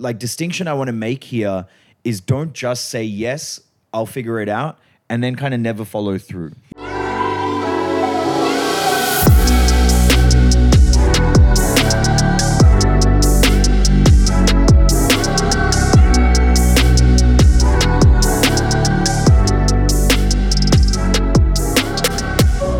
like distinction I want to make here is don't just say yes, I'll figure it out, and then kind of never follow through.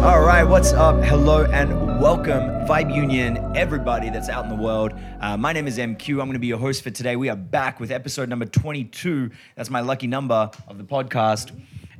All right, what's up? Hello and welcome, Vibe Union, everybody that's out in the world. Uh, my name is MQ. I'm going to be your host for today. We are back with episode number 22. That's my lucky number of the podcast.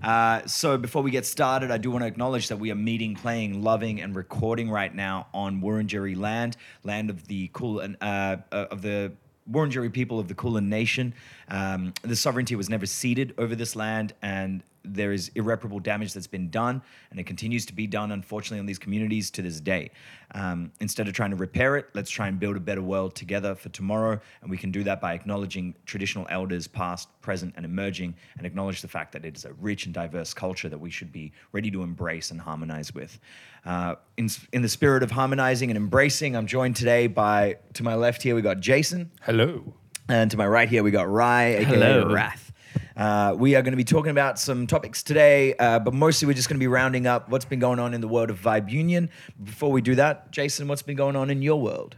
Uh, so before we get started, I do want to acknowledge that we are meeting, playing, loving, and recording right now on Wurundjeri land, land of the cool and uh, uh, of the Wurundjeri people of the Kulin Nation. Um, the sovereignty was never ceded over this land, and there is irreparable damage that's been done, and it continues to be done, unfortunately, on these communities to this day. Um, instead of trying to repair it, let's try and build a better world together for tomorrow, and we can do that by acknowledging traditional elders, past, present, and emerging, and acknowledge the fact that it is a rich and diverse culture that we should be ready to embrace and harmonize with. Uh, in, in the spirit of harmonizing and embracing, I'm joined today by, to my left here, we got Jason. Hello. And to my right here, we got Rye, aka Hello. Wrath. Uh, we are going to be talking about some topics today, uh, but mostly we're just going to be rounding up what's been going on in the world of Vibe Union. Before we do that, Jason, what's been going on in your world?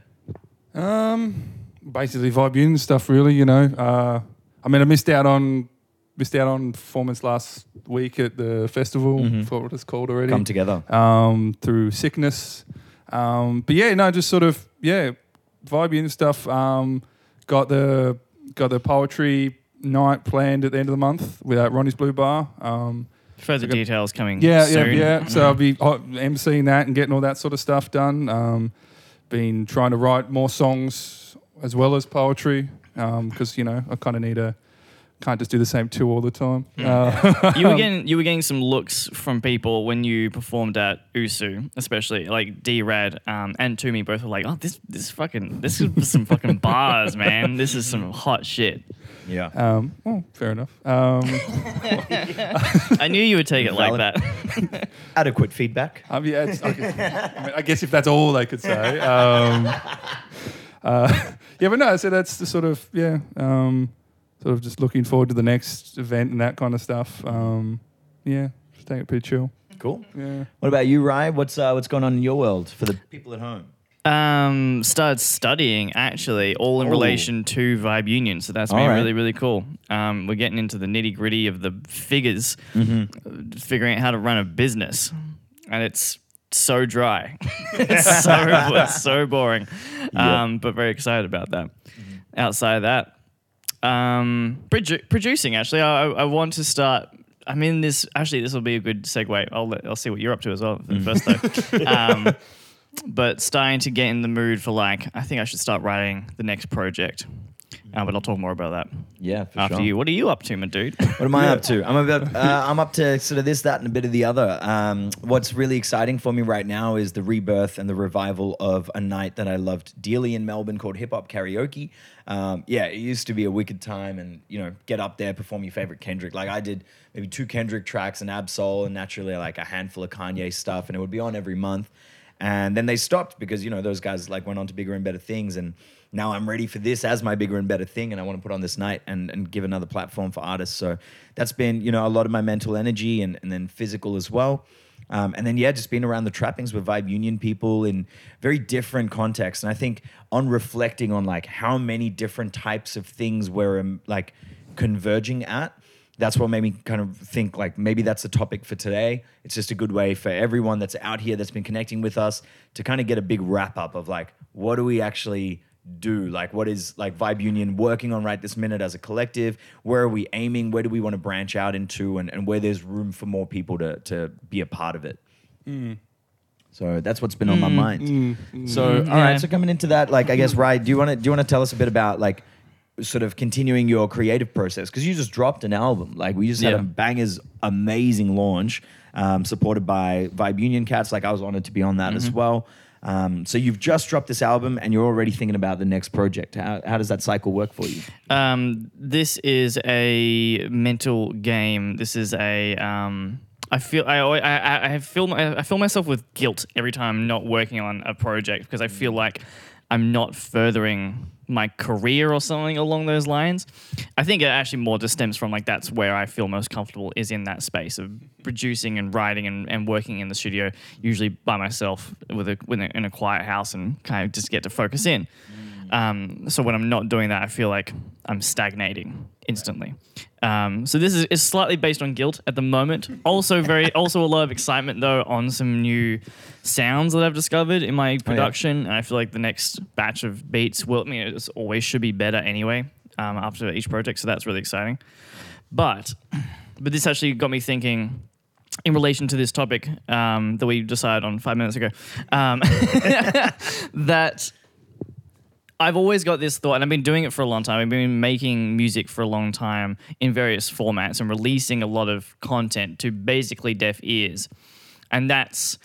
Um, basically vibe union stuff, really. You know, uh, I mean, I missed out on missed out on performance last week at the festival. Mhm. Forgot what it's called already. Come together. um, through sickness. Um, but yeah, no, just sort of yeah, vibe union stuff. Um, got the got the poetry night planned at the end of the month with uh, Ronnie's Blue Bar. Um, Further Okay. details coming. Yeah, soon. yeah, yeah. So I'll be uh, emceeing that and getting all that sort of stuff done. Um, been trying to write more songs as well as poetry because you know I kind of need a can't just do the same two all the time. Uh, you were getting you were getting some looks from people when you performed at USU, especially like D Rad um, and Toomey both were like, "Oh, this this fucking this is some fucking bars, man. This is some hot shit." Yeah. um, well, fair enough. Um, I knew you would take it like that. Adequate feedback. um, yeah, it's, I, guess, I, mean, I guess if that's all they could say. Um, uh, yeah, but no. So that's the sort of yeah. Sort of just looking forward to the next event and that kind of stuff. Um, yeah, just take it pretty chill. Cool. Yeah. What about you, Rye? What's uh, what's going on in your world for the people at home? um, started studying actually, all in Oh. relation to Vibe Union. So that's All been right. really really cool. Um, we're getting into the nitty gritty of the figures, Mm-hmm. uh, figuring out how to run a business, and it's so dry. it's so so boring. Um, but very excited about that. Outside of that, um, produ- producing actually, I, I want to start. I mean, this. Actually, this will be a good segue. I'll let, I'll see what you're up to as well Mm. first though. um, but starting to get in the mood for like, I think I should start writing the next project. Uh, but I'll talk more about that Yeah, for after sure. you. What are you up to, my dude? What am I up to? I'm about. Uh, I'm up to sort of this, that, and a bit of the other. Um, what's really exciting for me right now is the rebirth and the revival of a night that I loved dearly in Melbourne called Hip Hop Karaoke. Um, yeah, it used to be a wicked time, and you know, get up there, perform your favorite Kendrick. Like I did maybe two Kendrick tracks, and Ab-Soul, and naturally like a handful of Kanye stuff, and it would be on every month. And then they stopped because you know those guys like went on to bigger and better things, and now I'm ready for this as my bigger and better thing, and I want to put on this night and, and give another platform for artists. So that's been you know a lot of my mental energy and, and then physical as well. Um, and then yeah, just being around the trappings with Vibe Union people in very different contexts. And I think on reflecting on like how many different types of things we're um, like converging at, that's what made me kind of think like maybe that's the topic for today. It's just a good way for everyone that's out here that's been connecting with us to kind of get a big wrap up of like what do we actually do? Like what is like Vibe Union working on right this minute as a collective? Where are we aiming? Where do we want to branch out into and, and where there's room for more people to to be a part of it? Mm. So that's what's been on my mm, mind. Mm, so all right, Yeah. so coming into that, like I guess, Rye, do you want to do you want to tell us a bit about like sort of continuing your creative process because you just dropped an album. Like we just had Yeah. a bangers, amazing launch, um, supported by Vibe Union Cats. Like I was honored to be on that as mm-hmm. well. Um, so you've just dropped this album and you're already thinking about the next project. How, how does that cycle work for you? Um, this is a mental game. This is a. Um, I feel I, I I feel I feel myself with guilt every time I'm not working on a project because I feel like I'm not furthering my career or something along those lines. I think it actually more just stems from like that's where I feel most comfortable is in that space of producing and writing and, and working in the studio, usually by myself with a, with a in a quiet house and kind of just get to focus in. Um, so when I'm not doing that, I feel like I'm stagnating instantly. Um, so this is, is slightly based on guilt at the moment. Also very, also a lot of excitement though on some new sounds that I've discovered in my production. And I feel like the next batch of beats will, I mean, it always should be better anyway um, after each project. So that's really exciting. But, but this actually got me thinking in relation to this topic um, that we decided on five minutes ago, um, that I've always got this thought, and I've been doing it for a long time. I've been making music for a long time in various formats and releasing a lot of content to basically deaf ears. And that's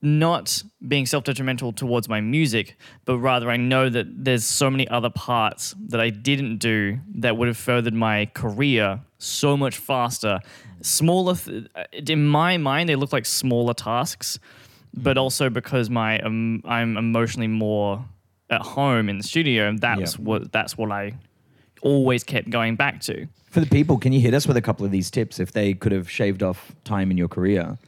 not being self detrimental towards my music, but rather I know that there's so many other parts that I didn't do that would have furthered my career so much faster. Smaller, th- in my mind, they look like smaller tasks, but also because my um, I'm emotionally more at home in the studio, and that's Yeah. what that's what I always kept going back to. For the people, can you hit us with a couple of these tips if they could have shaved off time in your career?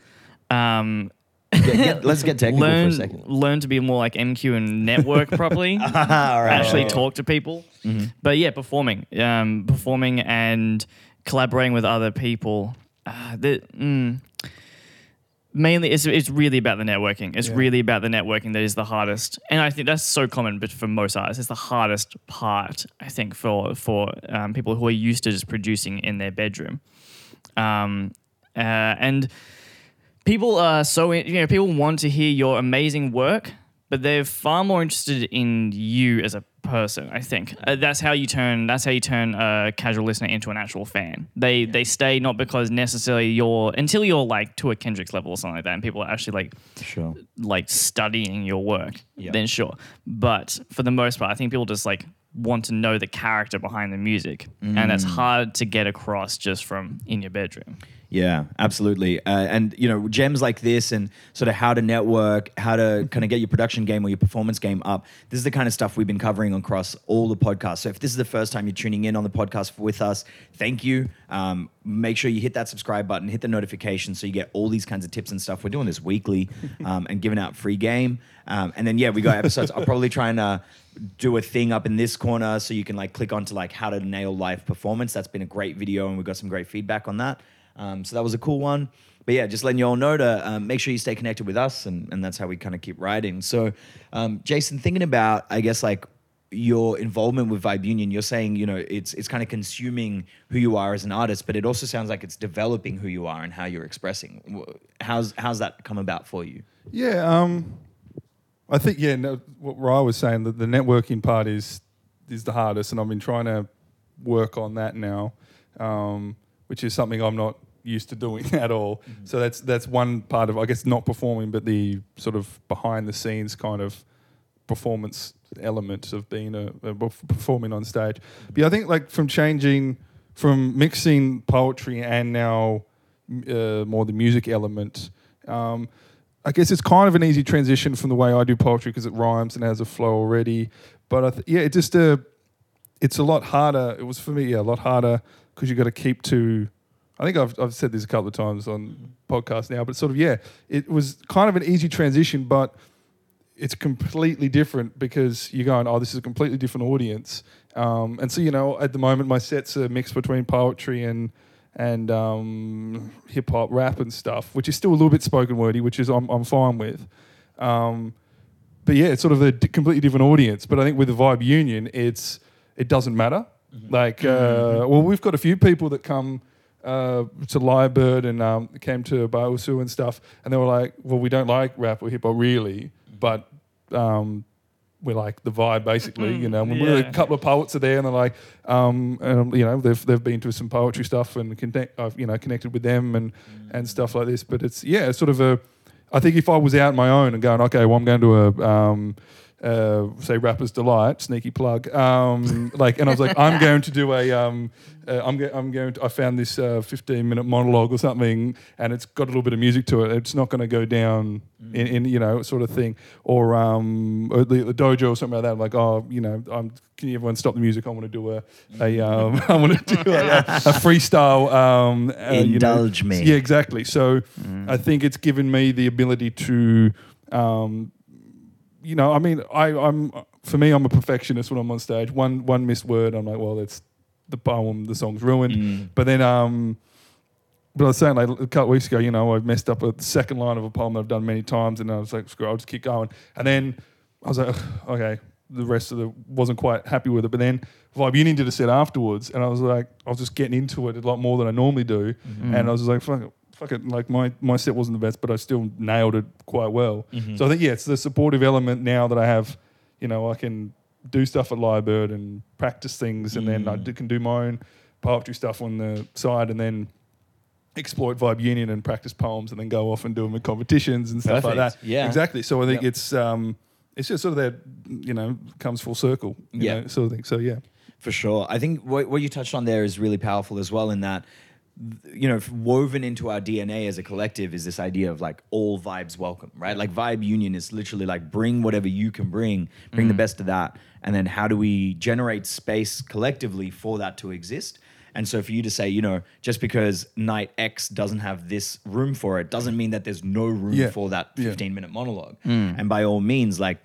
Um, Get- get- let's get technical learn for a second. learn to be more like MQ and network properly. Right. actually talk to people. But yeah, performing, um, performing and collaborating with other people. Uh, the, mm, mainly, it's, it's really about the networking. It's really about the networking that is the hardest, and I think that's so common. But for most artists, it's the hardest part. I think for for um, people who are used to just producing in their bedroom, um, uh, and people are so you know people want to hear your amazing work but they're far more interested in you as a person i think. Uh, that's how you turn that's how you turn a casual listener into an actual fan. They they stay not because necessarily you're until you're like to a kendrick's level or something like that and people are actually like Sure. like studying your work Yeah. then sure. But for the most part i think people just like want to know the character behind the music. And that's hard to get across just from in your bedroom Yeah, absolutely. Uh, and you know, gems like this, and sort of how to network, how to kind of get your production game or your performance game up. This is the kind of stuff we've been covering across all the podcasts. So if this is the first time you're tuning in on the podcast with us, thank you. Um, make sure you hit that subscribe button, hit the notification, so you get all these kinds of tips and stuff. We're doing this weekly, um, and giving out free game. Um, and then yeah, we got episodes. I'll probably try and uh, do a thing up in this corner so you can like click onto like how to nail live performance. That's been a great video, and we got some great feedback on that. Um, so that was a cool one. But yeah, just letting you all know to um, make sure you stay connected with us, and, and that's how we kind of keep riding. So, um, Jason, thinking about, I guess, like your involvement with Vibe Union, you're saying, you know, it's it's kind of consuming who you are as an artist, but it also sounds like it's developing who you are and how you're expressing. How's how's that come about for you? Yeah, um, I think yeah. No, what Ryan was saying that the networking part is is the hardest, and I've been trying to work on that now, um, which is something I'm not used to doing at all. So that's that's one part of I guess not performing, but the sort of behind the scenes kind of performance element of being a, a performing on stage. But yeah, I think like from changing from mixing poetry and now uh, more the music element. Um, I guess it's kind of an easy transition from the way I do poetry because it rhymes and has a flow already. But I th- yeah, it just uh, it's a lot harder. It was for me, yeah, a lot harder because you got to keep to. I think I've I've said this a couple of times on podcasts now, but sort of yeah, it was kind of an easy transition, but it's completely different because you're going, oh, this is a completely different audience. Um, and so, you know, at the moment, my sets are mixed between poetry and and um, hip hop, rap, and stuff, which is still a little bit spoken wordy, which is I'm, I'm fine with. Um, but yeah, it's sort of a d- completely different audience. But I think with the Vibe Union, it's it doesn't matter. Like, uh, well, we've got a few people that come uh, to Lyrebird and um, came to Baosu and stuff, and they were like, "Well, we don't like rap or hip hop really, but um, we like the vibe basically." You know, when we're a couple of poets are there, and they're like, um, um, you know, they've they've been to some poetry stuff and connect, I've you know connected with them and and stuff like this. But it's yeah, it's sort of a. I think if I was out on my own and going, okay, well, I'm going to a um, uh, say Rapper's Delight, sneaky plug. Um, like, and I was like, I'm going to do a, um, uh, I'm, go- I'm going to, I found this uh, 15 minute monologue or something, and it's got a little bit of music to it. It's not going to go down in, in, you know, sort of thing. Or, um, or the, the dojo or something like that. I'm like, oh, you know, um, can you everyone stop the music? I want to do a, a um, I want to do a, a, a freestyle. Um, uh, you know. Indulge me. Yeah, exactly. So I think it's given me the ability to, um, you know, I mean, I, I'm for me, I'm a perfectionist when I'm on stage. One one missed word, I'm like, well, that's the poem, the song's ruined. Mm. But then, um, but I was saying like a couple of weeks ago, you know, I messed up a second line of a poem that I've done many times, and I was like, screw, I'll just keep going. And then I was like, okay, the rest of the wasn't quite happy with it. But then Vibe Union did a set afterwards, and I was like, I was just getting into it a lot more than I normally do, Mm-hmm. and I was like, fuck it. Fuck it, like my, my set wasn't the best, but I still nailed it quite well. Mm-hmm. So I think yeah, it's the supportive element now that I have. You know, I can do stuff at Lyrebird and practice things, and then I Mm. can do my own poetry stuff on the side, and then exploit Vibe Union and practice poems, and then go off and do them in competitions and stuff like that. Yeah. exactly. So I think Yep. it's um, it's just sort of that you know comes full circle. You Yeah. know, sort of thing. So yeah, For sure. I think what, what you touched on there is really powerful as well, in that, you know, woven into our DNA as a collective is this idea of like all vibes welcome, right? Like Vibe Union is literally like bring whatever you can bring, bring the mm. best of that. And then how do we generate space collectively for that to exist? And so for you to say, you know, just because night X doesn't have this room for it doesn't mean that there's no room Yeah. for that Yeah. 15 minute monologue. Mm. And by all means, like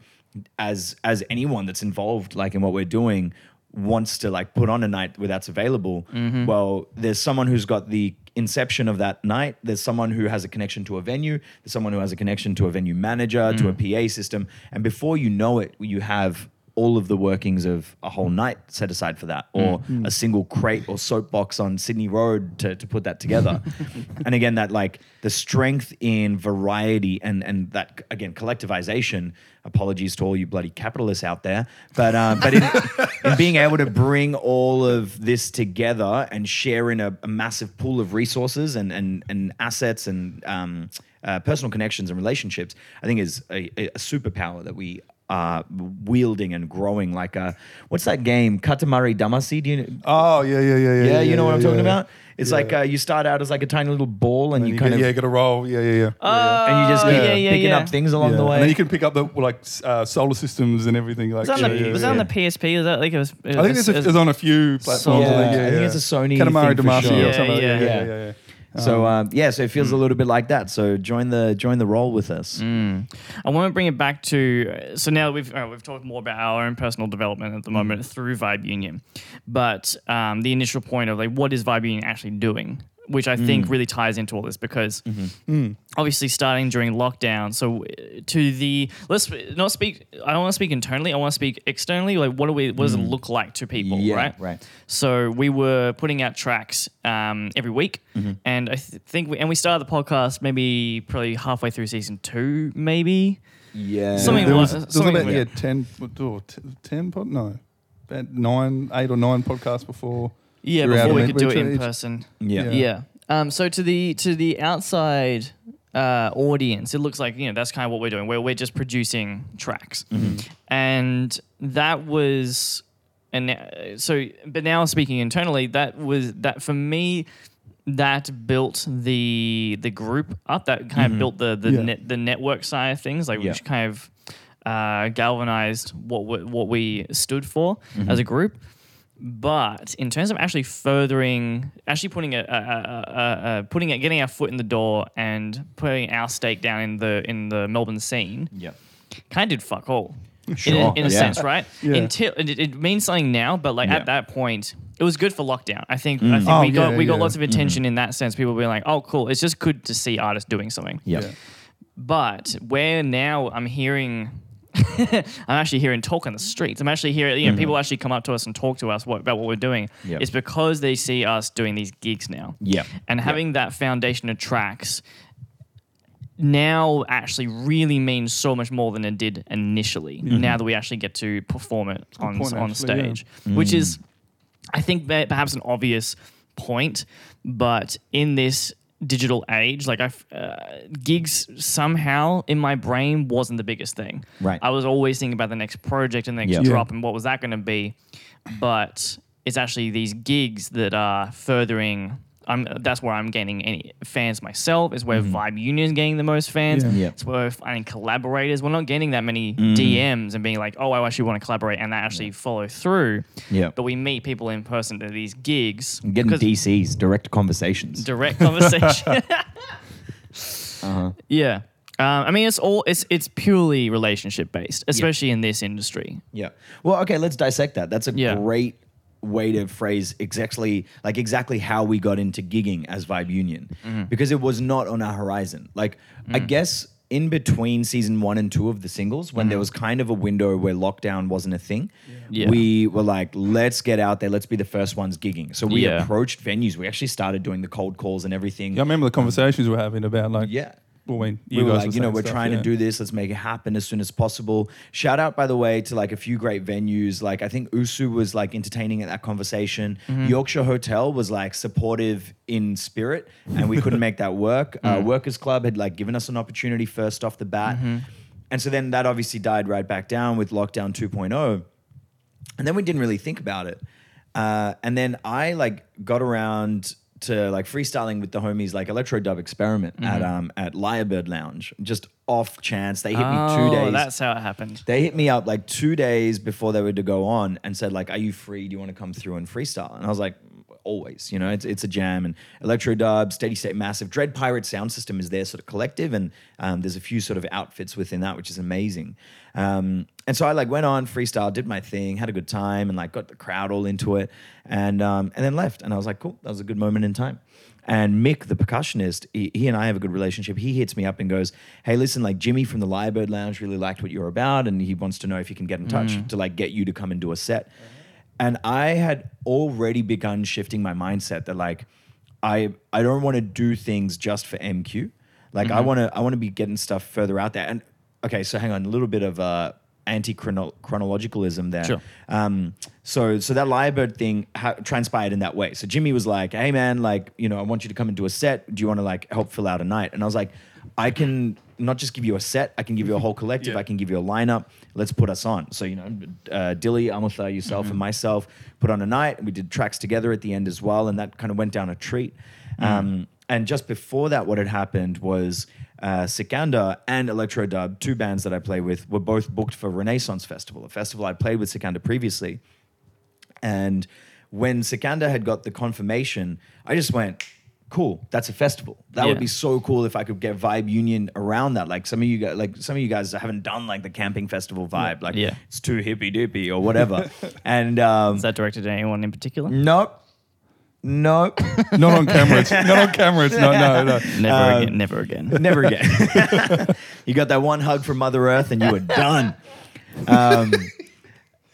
as as anyone that's involved like in what we're doing wants to like put on a night where that's available, mm-hmm. well, there's someone who's got the inception of that night. There's someone who has a connection to a venue. There's someone who has a connection to a venue manager, to a mm. PA system. And before you know it, you have all of the workings of a whole night set aside for that, or a single crate or soapbox on Sydney Road to, to put that together. and again, that like the strength in variety and and that again collectivization. Apologies to all you bloody capitalists out there, but uh, but in, in being able to bring all of this together and share in a, a massive pool of resources and and and assets and um, uh, personal connections and relationships, I think is a, a superpower that we are wielding and growing. Like a what's that game? Katamari Damacy. Do you? Oh yeah, yeah, yeah, yeah. yeah, you know what I'm talking yeah. about. It's Yeah. like uh, you start out as like a tiny little ball, and, And you, you kind get, of yeah, got to roll. Yeah, yeah, yeah. Oh, and you just yeah, keep yeah, yeah, picking yeah. up things along Yeah. the way. And then you can pick up the like uh, solar systems and everything. Like Was that on the, yeah, was yeah. that on the PSP? Was that like it was? I think there's, a, there's on a few platforms. Yeah, I think, yeah, I think yeah. it's a Sony Katamari Damacy sure. or Yeah, something. yeah. Yeah, Yeah. So um, yeah, so it feels a little bit like that. So join the join the role with us. I want to bring it back to so now we've uh, we've talked more about our own personal development at the moment through Vibe Union, but um, the initial point of like what is Vibe Union actually doing, which I think mm. really ties into all this because mm-hmm. mm. obviously starting during lockdown. So uh, to the let's not speak. I don't want to speak internally. I want to speak externally. Like what do we? What does it mm. look like to people? Yeah, right. right. So we were putting out tracks um, every week, mm-hmm. and I th- think we, and we started the podcast maybe probably halfway through season two, maybe. Yeah, Something There like- was, there was something about like- yeah, 10, oh, t- 10 pod, no, about nine, eight or nine podcasts before. Yeah, we were out before we could do it in person. yeah, Yeah. Yeah. Um, so to the to the outside uh, audience, it looks like you know that's kind of what we're doing. Where we're just producing tracks, and that was, and uh, so but now speaking internally, that was that for me. That built the the group up. That kind of built the the Yeah. net the network side of things. Like Yeah. which kind of uh, galvanized what we, what we stood for as a group. But in terms of actually furthering, actually putting a, a, a, a, a putting it, getting our foot in the door and putting our stake down in the in the Melbourne scene, yeah. kind of did fuck all. Sure, In, a, in a yeah. sense, right? Yeah. Until it, it means something now, but like Yeah. at that point, it was good for lockdown. I think. Mm. I think Oh, we got yeah, we got yeah. lots of mm-hmm. attention in that sense. People being like, "Oh, cool! It's just good to see artists doing something." Yeah. Yeah. But where now I'm hearing, I'm actually hearing talk on the streets. I'm actually hearing, you know, people mm-hmm. actually come up to us and talk to us what, about what we're doing. Yep. It's because they see us doing these gigs now. Yeah. And having that foundation of tracks now actually really means so much more than it did initially. Mm-hmm. Now that we actually get to perform it on point, on actually, yeah. stage, which is, mm. I think, perhaps an obvious point, but in this digital age, like I uh, gigs somehow in my brain wasn't the biggest thing. Right. I was always thinking about the next project and the next Yeah. drop and what was that going to be, but it's actually these gigs that are furthering. I'm, that's where I'm gaining any fans myself. Is where Vibe Union is gaining the most fans. Yeah. Yeah. It's where we're finding collaborators. We're not getting that many DMs and being like, oh, I actually want to collaborate and that actually follow through. Yeah. But we meet people in person at these gigs. I'm getting DCs, direct conversations. direct conversation. Uh-huh. Yeah. Um, I mean, it's all it's it's purely relationship based, especially in this industry. Yeah. Well, okay, let's dissect that. That's a Yeah. great way to phrase exactly like exactly how we got into gigging as Vibe Union Mm-hmm. because it was not on our horizon. Like I Mm. guess in between season 1 and 2 of the singles when there was kind of a window where lockdown wasn't a thing. Mm-hmm. Yeah. We were like let's get out there, let's be the first ones gigging. So we Yeah. approached venues. We actually started doing the cold calls and everything. Yeah, I remember the conversations we were having about like Yeah. Well, when we were like, you know, we're stuff, trying yeah. to do this. Let's make it happen as soon as possible. Shout out, by the way, to like a few great venues. Like I think Usu was like entertaining at that conversation. Mm-hmm. Yorkshire Hotel was like supportive in spirit, and we couldn't make that work. Uh, Mm. Workers Club had like given us an opportunity first off the bat, Mm-hmm. and so then that obviously died right back down with lockdown 2.0 and then we didn't really think about it. Uh, and then I like got around to like freestyling with the homies like Electro Dub Experiment at Mm-hmm. um at Lyrebird Lounge. Just off chance, they hit me two days. that's how it happened. they hit me up like two days before they were to go on and said like, "Are you free? Do you want to come through and freestyle?" And I was like, "Always, you know, it's it's a jam." And Electro Dub, Steady State, Massive, Dread Pirate Sound System is their sort of collective, and um, there's a few sort of outfits within that, which is amazing. Um, and so I like went on freestyle, did my thing, had a good time, and like got the crowd all into it, and um, and then left. And I was like, "Cool, that was a good moment in time." And Mick, the percussionist, he, he and I have a good relationship. He hits me up and goes, "Hey, listen, like Jimmy from the Lyrebird Lounge really liked what you're about, and he wants to know if he can get in touch to like get you to come and do a set." And I had already begun shifting my mindset that like I I don't want to do things just for MQ. Like I want to I want to be getting stuff further out there. And okay, so hang on, a little bit of uh, anti chronologicalism there. Sure. Um, so so that Lyrebird thing ha- transpired in that way. So Jimmy was like, "Hey man, like you know, I want you to come and do a set. Do you want to like help fill out a night?" And I was like, "I can not just give you a set. I can give you a whole collective. Yeah. I can give you a lineup. Let's put us on." So you know, uh, Dilly, Amutha, yourself, and myself put on a night. We did tracks together at the end as well, and that kind of went down a treat. Um, and just before that, what had happened was uh, Sikandar and Electro Dub, two bands that I play with, were both booked for Renaissance Festival, a festival I played with Sikandar previously. And when Sikandar had got the confirmation, I just went, cool, that's a festival. That would be so cool if I could get Vibe Union around that. Like some of you guys, like some of you guys haven't done like the camping festival vibe. Like Yeah. it's too hippy dippy or whatever. and um, Is that directed at anyone in particular? nope. Nope. Not on camera. It's, not on camera. It's not. No, no. Never Um, again. Never again. Never again. you got that one hug from Mother Earth and you were done. Um,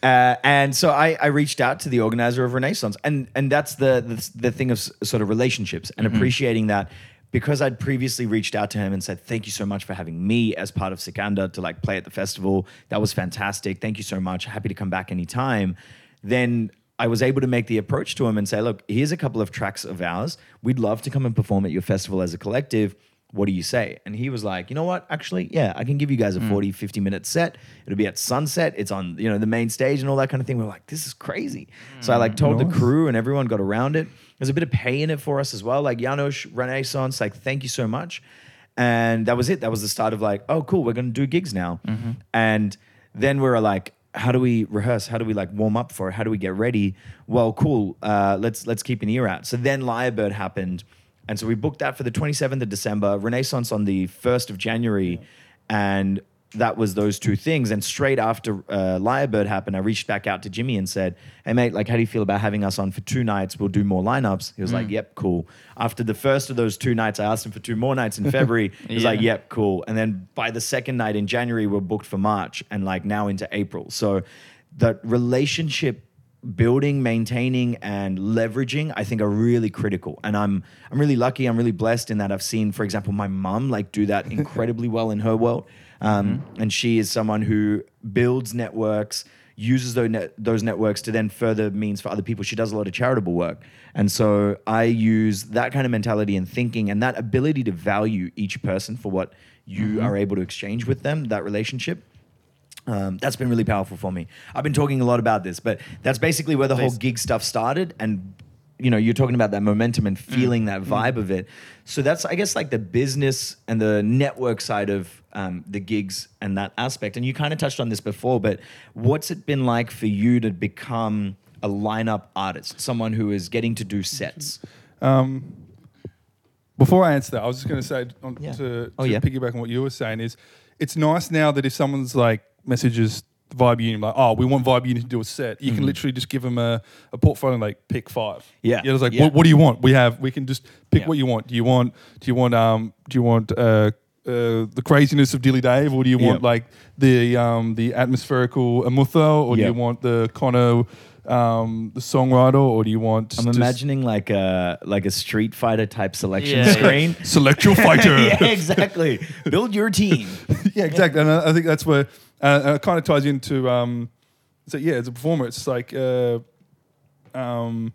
uh, and so I, I reached out to the organizer of Renaissance, and and that's the the, the thing of s- sort of relationships and appreciating that because I'd previously reached out to him and said thank you so much for having me as part of Sikandar to like play at the festival. That was fantastic. Thank you so much. Happy to come back anytime. Then I was able to make the approach to him and say, look, here's a couple of tracks of ours. We'd love to come and perform at your festival as a collective. What do you say? And he was like, you know what? Actually, yeah, I can give you guys a hmm. 40, 50 minute set. It'll be at sunset. It's on, you know, the main stage and all that kind of thing. We're like, this is crazy. So I like hmm. told the crew and everyone got around it. There's a bit of pay in it for us as well. Like Janos Renaissance, like, thank you so much. And that was it. That was the start of like, oh, cool, we're gonna do gigs now. Mm-hmm. And then we were like, how do we rehearse? How do we like warm up for it? How do we get ready? Well, cool. Uh, let's let's keep an ear out. So then Lyrebird happened, and so we booked that for the 27th of December, Renaissance on the 1st of January, and that was those two things. And straight after uh, Lyrebird happened, I reached back out to Jimmy and said, "Hey mate, like, how do you feel about having us on for two nights? We'll do more lineups." He was like, "Yep, cool." After the first of those two nights, I asked him for two more nights in February. He was like, "Yep, cool." And then by the second night in January, we're booked for March, and like now into April. So the relationship building, maintaining, and leveraging, I think are really critical. And I'm I'm really lucky. I'm really blessed in that I've seen, for example, my mum like do that incredibly well in her world. Um, And she is someone who builds networks, uses those, net, those networks to then further means for other people. She does a lot of charitable work. And so I use that kind of mentality and thinking and that ability to value each person for what you are able to exchange with them, that relationship. Um, that's been really powerful for me. I've been talking a lot about this, but that's basically where the whole gig stuff started. And you know, you're talking about that momentum and feeling that vibe of it. So that's, I guess, like the business and the network side of um, the gigs and that aspect. And you kind of touched on this before, but what's it been like for you to become a lineup artist, someone who is getting to do sets? Before I answer that, I was just going to say on, Yeah. to, to Oh, yeah. piggyback on what you were saying is, it's nice now that if someone's like messages Vibe Union like, oh, we want Vibe Union to do a set, you can literally just give them a, a portfolio and like pick five. Mm-hmm. Yeah. yeah. It's like, Yeah. what, what do you want? We have, we can just pick Yeah. what you want. Do you want, do you want, um, do you want, uh, uh, the craziness of Dilly Dave, or do you want Yeah. like the um, the atmospherical Amutha, or Yeah. do you want the Connor, um, the songwriter, or do you want? I'm just imagining like a like a Street Fighter type selection Yeah, yeah. screen. select your fighter. yeah, exactly. Build your team. yeah, exactly. And I, I think that's where uh, and it kind of ties into. Um, so yeah, as a performer, it's like. Uh, um,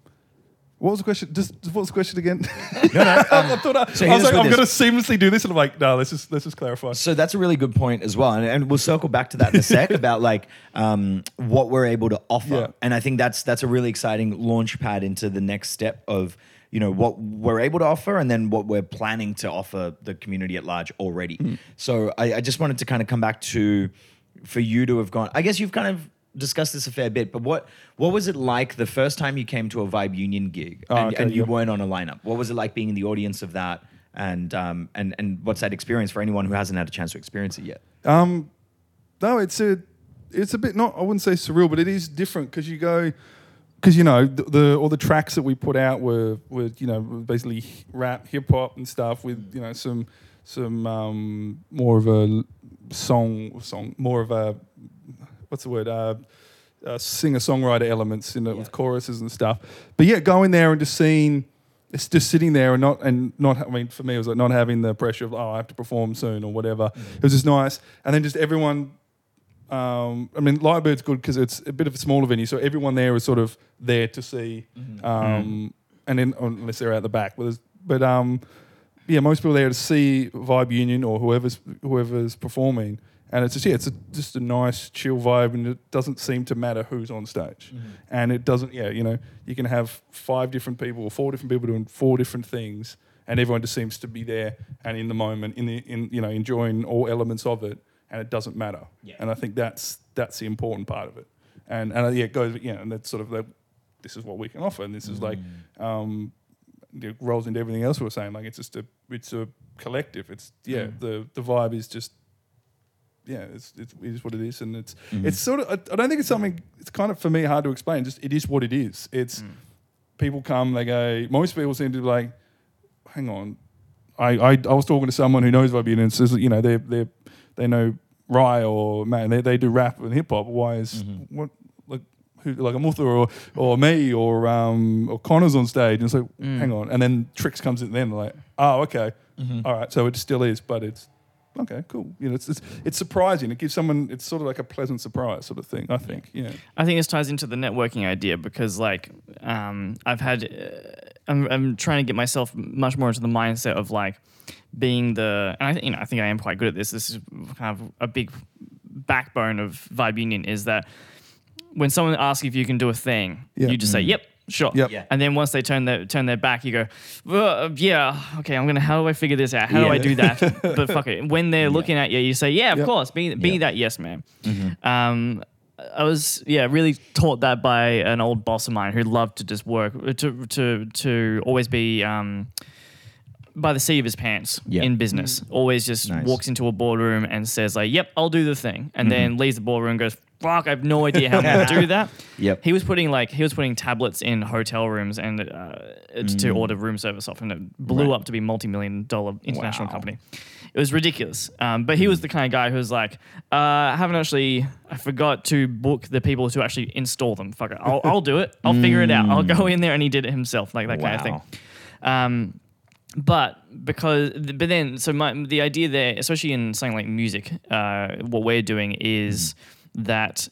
what was the question? Just what was the question again? No, no. I thought I, so I was like, I'm going to seamlessly do this, and I'm like, no, let's just let's just clarify. So that's a really good point as well, and, and we'll circle back to that in a sec about like um, what we're able to offer. Yeah. And I think that's that's a really exciting launch pad into the next step of you know what we're able to offer, and then what we're planning to offer the community at large already. Hmm. So I, I just wanted to kind of come back to for you to have gone. I guess you've kind of discussed this a fair bit, but what what was it like the first time you came to a Vibe Union gig Oh, and, okay, and you yeah. weren't on a lineup? What was it like being in the audience of that? And um and and what's that experience for anyone who hasn't had a chance to experience it yet? Um, no, it's a it's a bit not I wouldn't say surreal, but it is different because you go because you know the, the all the tracks that we put out were were you know basically rap, hip hop and stuff with you know some some um, more of a song song more of a what's the word uh, uh, singer songwriter elements in it with choruses and stuff. But yeah, going there and just seeing. It's just sitting there and not and not. I mean, for me, it was like not having the pressure of oh, I have to perform soon or whatever. It was just nice, and then just everyone um, I mean, Lyrebird's good because it's a bit of a smaller venue, so everyone there is sort of there to see, um, and then unless they're out the back. But, but um, yeah, most people are there to see Vibe Union or whoever's whoever's performing, and it's just yeah, it's a, just a nice chill vibe, and it doesn't seem to matter who's on stage, and it doesn't yeah, you know, you can have five different people or four different people doing four different things, and everyone just seems to be there and in the moment, in the in you know enjoying all elements of it, and it doesn't matter. Yeah. And I think that's that's the important part of it. And and uh, yeah, it goes yeah, and that's sort of the, this is what we can offer, and this is like um, it rolls into everything else we were saying. Like it's just a it's a collective. It's yeah, mm. the the vibe is just yeah, it's, it's it is what it is, and it's mm-hmm. it's sort of I, I don't think it's something. It's kind of for me hard to explain. Just it is what it is. It's mm. people come, they go. Most people seem to be like, hang on, I, I, I was talking to someone who knows Vibe and says, you know, they they they know Rye or man, they, they do rap and hip hop. Why is mm-hmm. what like Amutha or or me or um or Connor's on stage? And it's like, hang on, and then Tricks comes in. Then they're like, oh, okay, all right, so it still is, but it's. Okay, cool. You know, it's, it's it's surprising. It gives someone. It's sort of like a pleasant surprise, sort of thing. I think. Yeah. I think this ties into the networking idea because, like, um, I've had, uh, I'm, I'm trying to get myself much more into the mindset of like being the, and I think you know, I think I am quite good at this. This is kind of a big backbone of Vibe Union is that when someone asks if you can do a thing, Yeah. you just say, mm. "Yep." Sure. Yep. Yeah. And then once they turn their turn their back, you go, well, uh, yeah, okay. I'm gonna. How do I figure this out? How do I do that? but fuck it. When they're looking at you, you say, yeah, of Yep. course. Be be Yeah. that yes man. Mm-hmm. Um, I was yeah really taught that by an old boss of mine who loved to just work uh, to to to always be um, by the seat of his pants Yeah. in business. Mm. Always just Nice. walks into a boardroom and says like, "Yep, I'll do the thing," and mm-hmm. then leaves the boardroom and goes, "Fuck, I have no idea how I'm going to do that." Yep. He was putting like he was putting tablets in hotel rooms and uh, it's to order room service off, and it blew Right. up to be multi-million dollar international Wow. company. It was ridiculous. Um, but he was the kind of guy who was like, uh, I haven't actually, I forgot to book the people to actually install them. Fuck it. I'll, I'll do it. I'll figure it out. I'll go in there and he did it himself, like that kind of Wow. thing. Um, but because, but then, so my, the idea there, especially in something like music, uh, what we're doing is that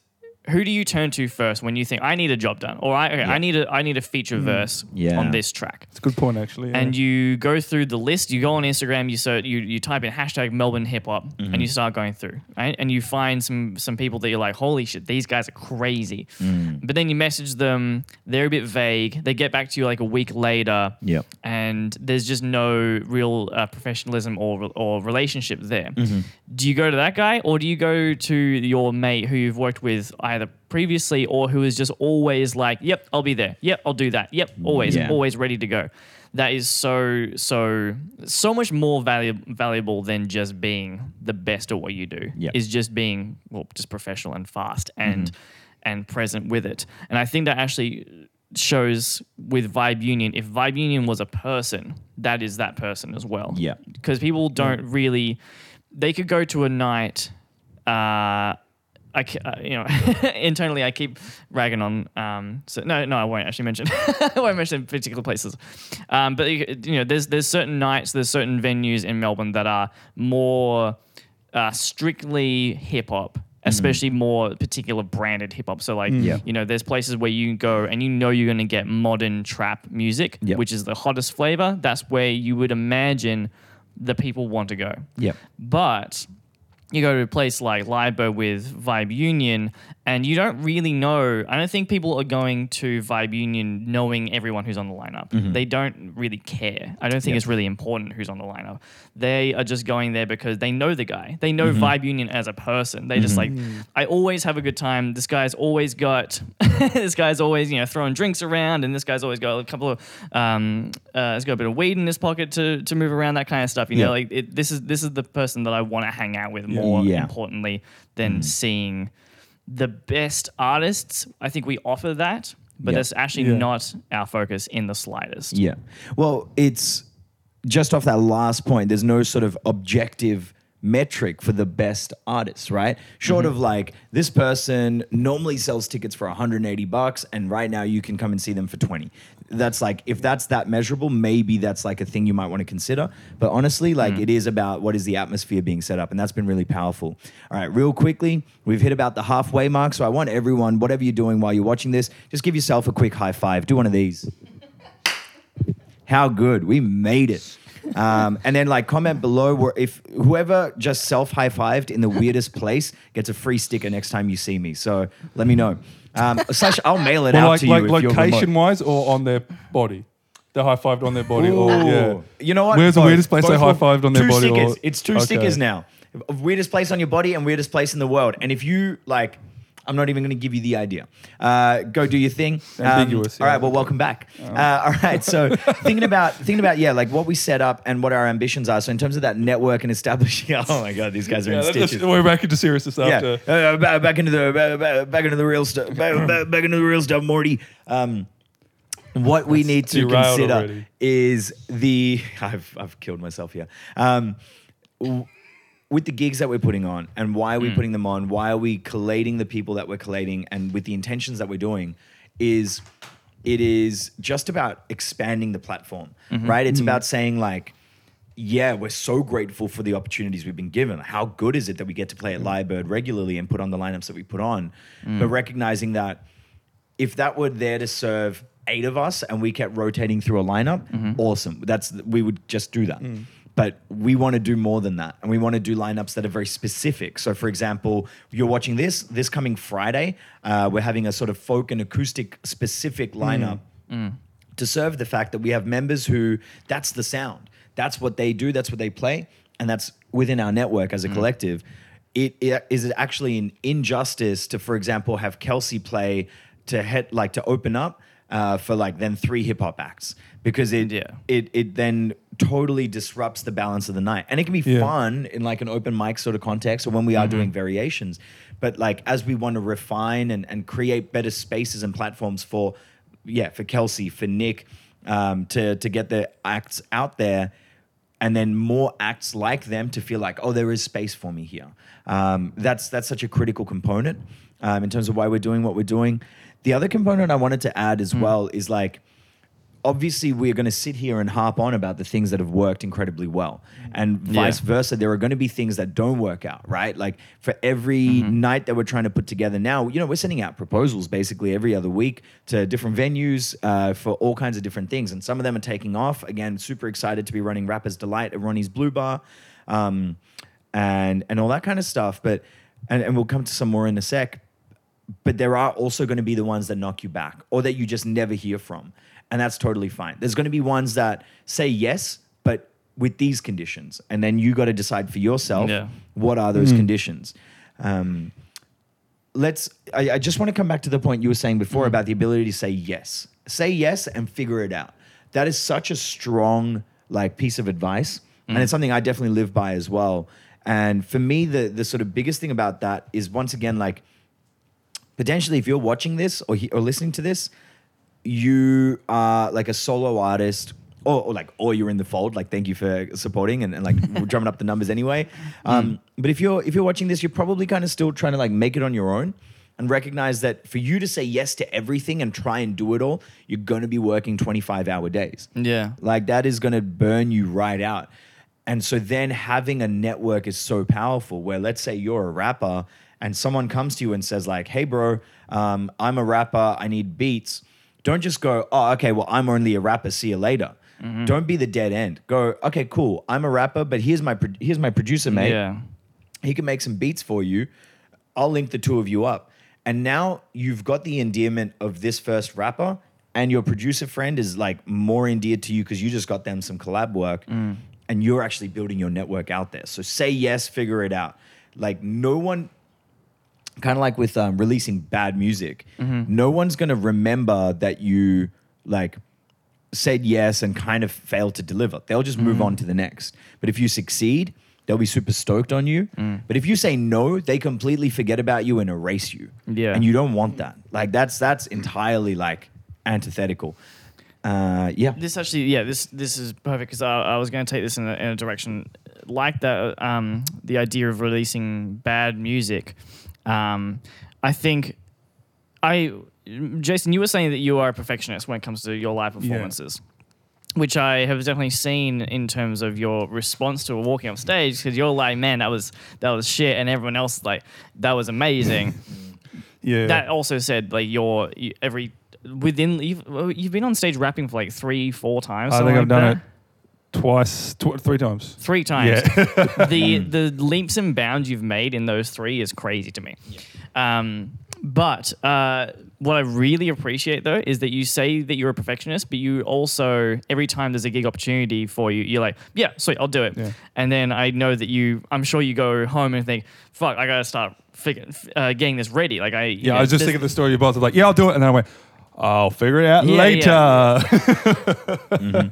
who do you turn to first when you think I need a job done, or I okay, I need a I need a feature verse Yeah. on this track? It's a good point, actually. yeah. and you go through the list. You go on Instagram, you search, you, you type in hashtag Melbourne hip hop, Mm-hmm. and you start going through, right? And you find some some people that you're like, holy shit, these guys are crazy. Mm. But then you message them, they're a bit vague. They get back to you like a week later, Yep. and there's just no real uh, professionalism or or relationship there. Mm-hmm. Do you go to that guy, or do you go to your mate who you've worked with either previously or who is just always like, yep, I'll be there. Yep, I'll do that. Yep, always, Yeah. always ready to go. That is so so so much more valuable valuable than just being the best at what you do. Yeah. Is just being well, just professional and fast and and present with it. And I think that actually shows with Vibe Union. If Vibe Union was a person, that is that person as well. Yeah. Because people don't really, they could go to a night. Uh, I, uh, you know, internally I keep ragging on. Um, so no, no, I won't actually mention. I won't mention particular places. Um, but you know, there's there's certain nights, there's certain venues in Melbourne that are more uh, strictly hip hop. Especially more particular branded hip hop. So like, Yeah. you know, there's places where you go and you know you're going to get modern trap music, Yep. which is the hottest flavor. That's where you would imagine the people want to go. Yeah. But you go to a place like Libo with Vibe Union, and you don't really know. I don't think people are going to Vibe Union knowing everyone who's on the lineup. They don't really care. I don't think it's really important who's on the lineup. They are just going there because they know the guy. They know Vibe Union as a person. They just like, I always have a good time. This guy's always got, this guy's always, you know, throwing drinks around, and this guy's always got a couple of, um, uh, he's got a bit of weed in his pocket to, to move around, that kind of stuff. You Yeah. know, like it, this is this is the person that I want to hang out with more Yeah. importantly than hmm. seeing the best artists. I think we offer that, but Yeah. that's actually Yeah. not our focus in the slightest. Yeah. Well, it's just off that last point, there's no sort of objective metric for the best artists, right? Short Mm-hmm. of like this person normally sells tickets for 180 bucks and right now you can come and see them for 20. That's like if that's that measurable, maybe that's like a thing you might want to consider. But honestly, like Mm. it is about what is the atmosphere being set up and that's been really powerful. All right, real quickly, we've hit about the halfway mark, so I want everyone whatever you're doing while you're watching this, just give yourself a quick high five. Do one of these. How good. We made it. Um, and then like comment below where if whoever just self high fived in the weirdest place gets a free sticker next time you see me. So let me know. Um, slash, I'll mail it Well, out like, to you. like if you're remote. location wise or on their body? They high fived on their body or yeah. You know what? Where's the Both. weirdest place they Both high will- fived on their two body? Stickers. Or, It's two Okay. stickers now. Weirdest place on your body and weirdest place in the world. And if you like, I'm not even going to give you the idea. Uh, go do your thing. Um, Ambiguous, All right. yeah. Well, welcome back. Uh, all right. So thinking about thinking about yeah, like what we set up and what our ambitions are. So in terms of that network and establishing. Oh my god, these guys are Yeah, in stitches. we're back into serious stuff. Yeah, uh, back, back into the back, back, into the real stuff. Back, back, into the real stuff, Morty. Um, what we need to consider already. is the I've I've killed myself here. Um, with the gigs that we're putting on and why are we mm. putting them on? Why are we collating the people that we're collating and with the intentions that we're doing? Is it is just about expanding the platform, mm-hmm. right? It's mm. about saying like yeah, we're so grateful for the opportunities we've been given. How good is it that we get to play at mm. Lyrebird regularly and put on the lineups that we put on? But recognizing that if that were there to serve eight of us and we kept rotating through a lineup, mm-hmm. awesome. That's we would just do that. But we want to do more than that. And we want to do lineups that are very specific. So, for example, you're watching this, this coming Friday, uh, we're having a sort of folk and acoustic specific lineup to serve the fact that we have members who that's the sound. That's what they do, that's what they play, and that's within our network as a collective. It, it is it actually an injustice to, for example, have Kelsey play to head like to open up uh, for like then three hip hop acts because it Yeah. it it then totally disrupts the balance of the night, and it can be Yeah. fun in like an open mic sort of context or when we are doing variations. But like as we want to refine and, and create better spaces and platforms for yeah for Kelsey for Nick um, to to get the acts out there and then more acts like them to feel like, oh, there is space for me here. Um, that's that's such a critical component um, in terms of why we're doing what we're doing. The other component I wanted to add as well is like, obviously we're going to sit here and harp on about the things that have worked incredibly well. And vice Yeah. versa there are going to be things that don't work out right? Like for every Mm-hmm. night that we're trying to put together now you know we're sending out proposals basically every other week to different venues uh, for all kinds of different things. And some of them are taking off. Again super excited to be running rappers delight at ronnie's blue bar um, and and all that kind of stuff. But and, and we'll come to some more in a sec. But there are also going to be the ones that knock you back or that you just never hear from. And that's totally fine. There's going to be ones that say yes, but with these conditions. And then you got to decide for yourself Yeah. what are those hmm. conditions. Um, let's, I, I just want to come back to the point you were saying before hmm. about the ability to say yes. Say yes and figure it out. That is such a strong like piece of advice. And hmm. it's something I definitely live by as well. And for me, the the sort of biggest thing about that is once again like potentially if you're watching this or, he, or listening to this you are like a solo artist or, or like or you're in the fold like thank you for supporting and, and like we're drumming up the numbers anyway um, but if you're if you're watching this you're probably kind of still trying to like make it on your own and recognize that for you to say yes to everything and try and do it all you're going to be working 25 hour days Yeah. like that is going to burn you right out. And so then having a network is so powerful where let's say you're a rapper and someone comes to you and says like, "Hey bro, um, I'm a rapper, I need beats." Don't just go, "Oh, okay, well I'm only a rapper, see you later." Mm-hmm. Don't be the dead end. Go, "Okay, cool. I'm a rapper, but here's my pro- here's my producer mate Yeah. he can make some beats for you. I'll link the two of you up. And now you've got the endearment of this first rapper, and your producer friend is like more endeared to you because you just got them some collab work mm. and you're actually building your network out there. So say yes, figure it out. Like, no one, kind of like with um, releasing bad music, no one's going to remember that you like said yes and kind of failed to deliver. They'll just move on to the next. But if you succeed, they'll be super stoked on you. But if you say no, they completely forget about you and erase you. Yeah. And you don't want that. Like that's that's entirely like antithetical. Uh, yeah. This actually, yeah, this this is perfect because I, I was going to take this in a, in a direction like that. Um, the idea of releasing bad music. Um, I think I, Jason, you were saying that you are a perfectionist when it comes to your live performances. Which I have definitely seen in terms of your response to walking off stage, because you're like, man, that was that was shit, and everyone else like, that was amazing. Yeah. that also said like you're every within you've, you've been on stage rapping for like three four times I think I've like done that. it twice, tw- three times. three times Yeah. the the leaps and bounds you've made in those three is crazy to me um but uh, what I really appreciate though is that you say that you're a perfectionist, but you also every time there's a gig opportunity for you, you're like, yeah, sweet, I'll do it. Yeah. And then I know that you, I'm sure you go home and think, fuck, I gotta start figure, uh, getting this ready. Like I, you Yeah, know, I was just thinking the story you both of like, yeah, I'll do it, and then I went, I'll figure it out Yeah, later.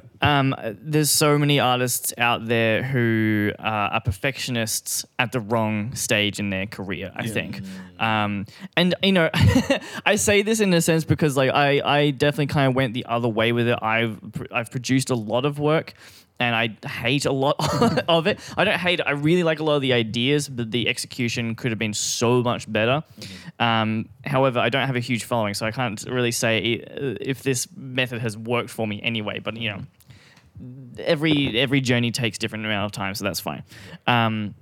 um, there's so many artists out there who uh, are perfectionists at the wrong stage in their career. I think, um, and you know, I say this in a sense because like I, I definitely kind of went the other way with it. I've pr- I've produced a lot of work. And I hate a lot of it. I don't hate. I really like a lot of the ideas, but the execution could have been so much better. Um, however, I don't have a huge following, so I can't really say if this method has worked for me anyway. But you know, every every journey takes different amount of time, so that's fine. Um,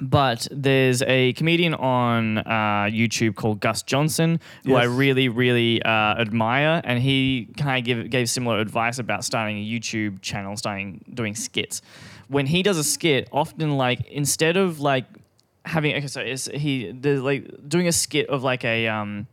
but there's a comedian on uh, YouTube called Gus Johnson who I really really uh, admire, and he kind of give, gave similar advice about starting a YouTube channel, starting doing skits. When he does a skit, often like instead of like having okay, so it's, he there's like doing a skit of like a um,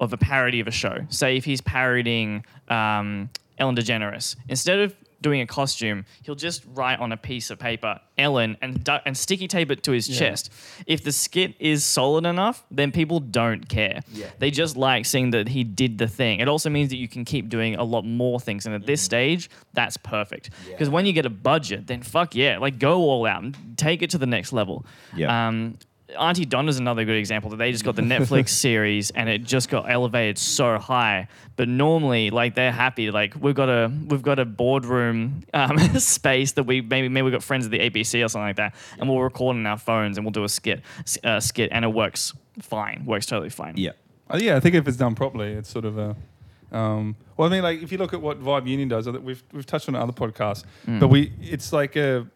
of a parody of a show. Say if he's parodying um, Ellen DeGeneres, instead of doing a costume, he'll just write on a piece of paper Ellen and du- and sticky tape it to his chest. If the skit is solid enough, then people don't care. Yeah. They just like seeing that he did the thing. It also means that you can keep doing a lot more things, and at this stage, that's perfect. Because when you get a budget, then fuck yeah, like go all out and take it to the next level. Yeah. Um, Aunty Donna's another good example that they just got the Netflix series and it just got elevated so high. But normally, like they're happy, like we've got a we've got a boardroom um, space that we maybe maybe we've got friends at the ABC or something like that, and we'll record on our phones and we'll do a skit uh, skit and it works fine, works totally fine. Yeah. Uh, yeah, I think if it's done properly, it's sort of a Um, well, I mean, like if you look at what Vibe Union does, I think we've we've touched on it in other podcasts, Mm. but we it's like a,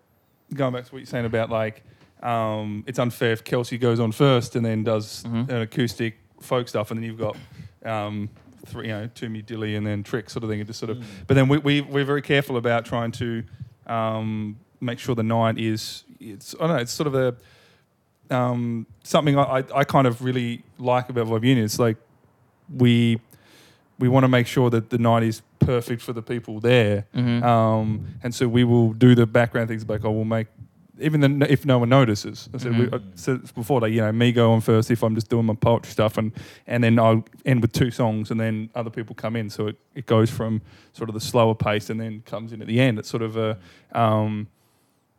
going back to what you're saying about like um, it's unfair if Kelsey goes on first and then does Mhm. an acoustic folk stuff, and then you've got um, three, you know, Toomey Dilly and then Trick sort of thing. It just sort of, but then we, we we're very careful about trying to um, make sure the night is it's I don't know it's sort of a um, something I, I, kind of really like about Vibe Union. It's like we we want to make sure that the night is perfect for the people there, Mhm. um, and so we will do the background things like I will make. Even the, if no one notices, I said, we, Mhm. I said before, like you know, me go on first if I'm just doing my poetry stuff, and and then I'll end with two songs, and then other people come in, so it, it goes from sort of the slower pace, and then comes in at the end. It's sort of a, um,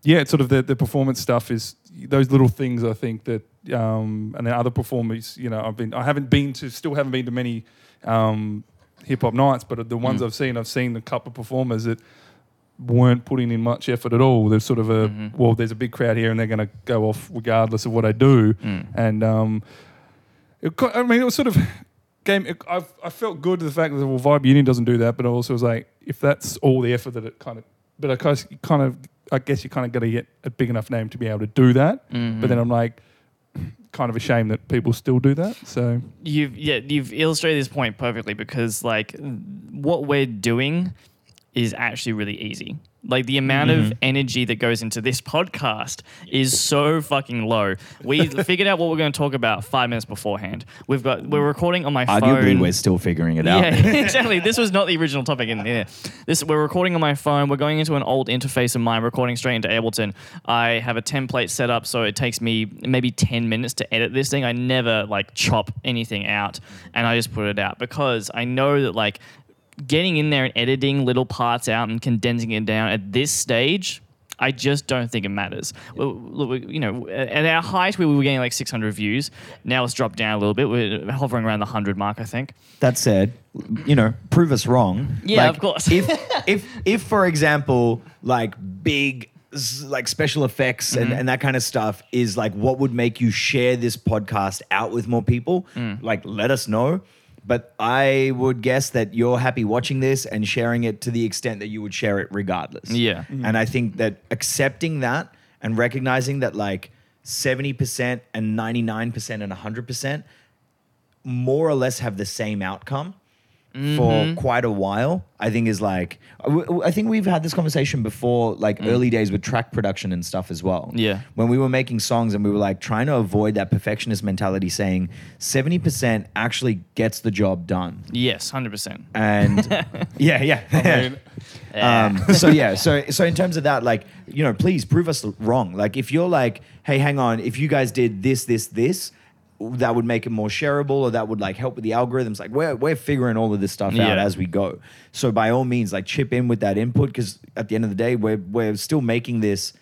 yeah, it's sort of the, the performance stuff is those little things I think that um, and then other performers, you know, I've been I haven't been to still haven't been to many um, hip hop nights, but the ones Mm. I've seen, I've seen a couple of performers that weren't putting in much effort at all. There's sort of a Mhm. well, there's a big crowd here, and they're going to go off regardless of what I do, Mm. and um, it, I mean, it was sort of game. It, I've, I felt good to the fact that well, Vibe Union doesn't do that, but I also was like, if that's all the effort that it kind of, but I guess you kind of, I guess you kind of got to get a big enough name to be able to do that. Mhm. But then I'm like, kind of ashamed that people still do that. So You've yeah, you've illustrated this point perfectly because like what we're doing is actually really easy. Like the amount of mm-hmm. energy that goes into this podcast is so fucking low. We figured out what we're going to talk about five minutes beforehand. We've got we're recording on my Arguably, phone. we're still figuring it out. Yeah, exactly. This was not the original topic in there. This we're recording on my phone. We're going into an old interface of mine, recording straight into Ableton. I have a template set up, so it takes me maybe ten minutes to edit this thing. I never like chop anything out, and I just put it out because I know that like getting in there and editing little parts out and condensing it down at this stage. I just don't think it matters. Well, look, we- you know, at our height, we were getting like 600 views. Now it's dropped down a little bit. We're hovering around the 100 mark, I think. That said, you know, prove us wrong. Yeah, Like, of course. if if if for example, like big like special effects and, Mm-hmm. and that kind of stuff is like what would make you share this podcast out with more people, Mm. like let us know. But I would guess that you're happy watching this and sharing it to the extent that you would share it regardless. Yeah. Mm-hmm. And I think that accepting that and recognizing that like 70% and 99% and 100% more or less have the same outcome for quite a while i think is like I- think we've had this conversation before like early days with track production and stuff as well Yeah. when we were making songs and we were like trying to avoid that perfectionist mentality saying 70% actually gets the job done Yes, 100%. and yeah yeah I mean, um, so yeah, so so in terms of that, like you know, please prove us wrong. Like if you're like, hey, hang on, if you guys did this, this, this, that would make it more shareable, or that would like help with the algorithms. Like we're we're figuring all of this stuff out Yeah. as we go. So by all means, like chip in with that input because at the end of the day, we're we're still making this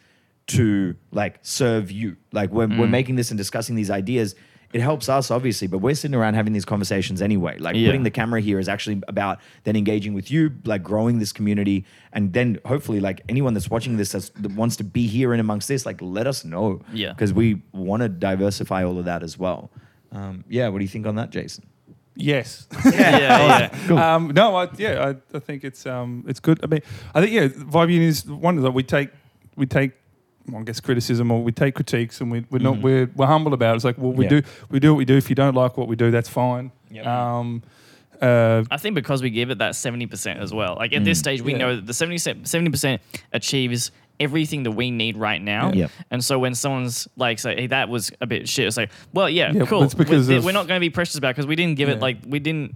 to like serve you. Like we're Mm. we're making this and discussing these ideas. It helps us obviously, but we're sitting around having these conversations anyway. Like Yeah. putting the camera here is actually about then engaging with you, like growing this community, and then hopefully, like anyone that's watching this that's, that wants to be here and amongst this, like let us know. Yeah. because we want to diversify all of that as well. Um, yeah, what do you think on that, Jason? yes. yeah, yeah. Cool. Um, no, I, yeah, I, I think it's um, it's good. I mean, I think yeah, Vibe Union is one of the we take we take. Well, I guess criticism, or we take critiques, and we, we're not we're, we're humble about it. It's like, well, we. Yeah. do we do what we do. If you don't like what we do, that's fine. Yep. Um, uh, I think because we give it that 70% as well. Like at this stage, we Yeah. know that the 70, 70% achieves everything that we need right now. Yep. And so when someone's like, say, hey, that was a bit shit, it's like, well, yeah, Yeah, cool. but it's because we're, of- we're not going to be precious about it because we didn't give it like, we didn't.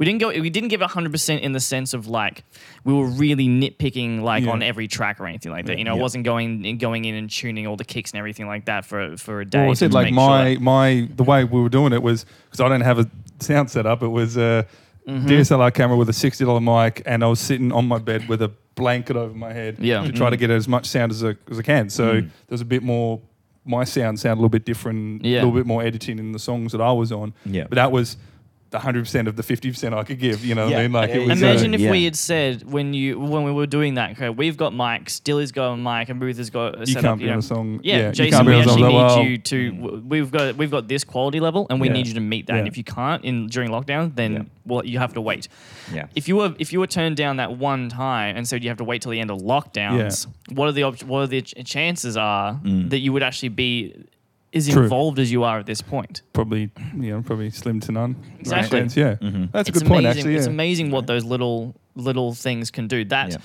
We didn't go. We didn't give it hundred percent in the sense of like we were really nitpicking like Yeah. on every track or anything like that. You know, Yeah. it wasn't going going in and tuning all the kicks and everything like that for for a day. well, I said like make sure my my the way we were doing it was because I don't have a sound set up. It was a Mm-hmm. DSLR camera with a sixty dollar mic, and I was sitting on my bed with a blanket over my head Yeah. to try to get as much sound as I, as I can. So Mm. there's a bit more. My sound sound a little bit different. Yeah. A little bit more editing in the songs that I was on. Yeah. But that was hundred percent of the fifty percent I could give. You know what Yeah. I mean? Like Yeah, it was. yeah, uh, Imagine if yeah. we had said when you when we were doing that, okay, we've got mics, Dilly's got a mic, and Ruth has got a you setup. can't be you on know. a song. Yeah, you Jason, we on a song. actually need Well, you to. We've got we've got this quality level, and we Yeah. need you to meet that. And if you can't in during lockdown, then Yeah. well, you have to wait. Yeah. If you were if you were turned down that one time and said you have to wait till the end of lockdowns, what are the op- what are the ch- chances are that you would actually be as True. involved as you are at this point? Probably, you know, probably slim to none. Exactly. Chance, yeah, Mm-hmm. that's a it's good point. amazing. Actually, It's amazing what those little little things can do. That Yeah.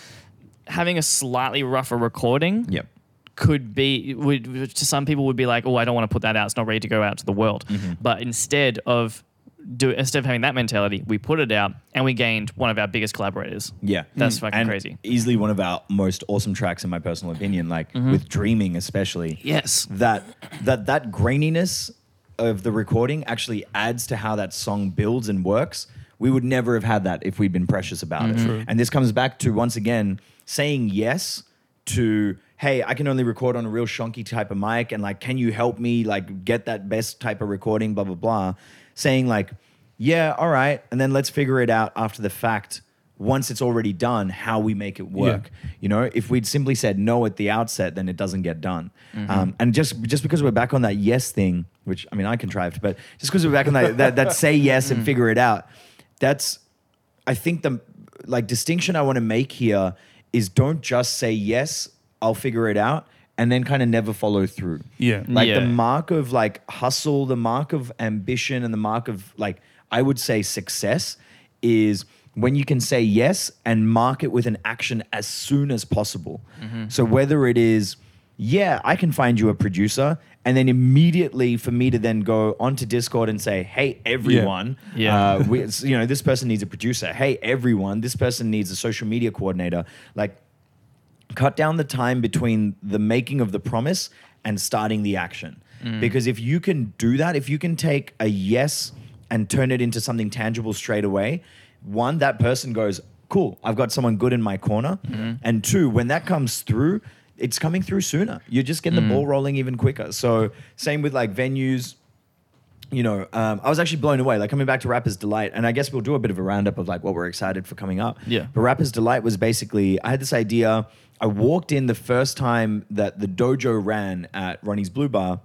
having a slightly rougher recording Yep. could be would to some people would be like, oh, I don't want to put that out. It's not ready to go out to the world. Mm-hmm. But instead of do instead of having that mentality, we put it out and we gained one of our biggest collaborators. Yeah, That's fucking and crazy. Easily one of our most awesome tracks, in my personal opinion. Like Mm-hmm. with dreaming, especially. Yes. that that that graininess of the recording actually adds to how that song builds and works. We would never have had that if we'd been precious about it. And this comes back to once again saying yes to hey, I can only record on a real shonky type of mic and like can you help me like get that best type of recording blah blah blah. Saying like yeah, all right, and then let's figure it out after the fact once it's already done how we make it work. You know, if we'd simply said no at the outset, then it doesn't get done. Um, and just just because we're back on that yes thing, which I mean I contrived, but just because we're back on that that, that say yes and figure it out, that's I think the like distinction I want to make here is don't just say yes, I'll figure it out, and then kind of never follow through. Yeah. Like Yeah. the mark of like hustle, the mark of ambition, and the mark of like I would say success is when you can say yes and mark it with an action as soon as possible. So whether it is, yeah, I can find you a producer, and then immediately for me to then go onto Discord and say, hey, everyone, Yeah. uh, we, you know, this person needs a producer. Hey, everyone, this person needs a social media coordinator. Like, cut down the time between the making of the promise and starting the action. Mm. Because if you can do that, if you can take a yes and turn it into something tangible straight away, one, that person goes, cool, I've got someone good in my corner. Mm-hmm. And two, when that comes through, it's coming through sooner. You're just getting the mm. ball rolling even quicker. So, same with like venues, you know, um, I was actually blown away. Like coming back to Rapper's Delight, and I guess we'll do a bit of a roundup of like what we're excited for coming up. Yeah. But Rapper's Delight was basically I had this idea. I walked in the first time that the dojo ran at Ronnie's Blue Bar,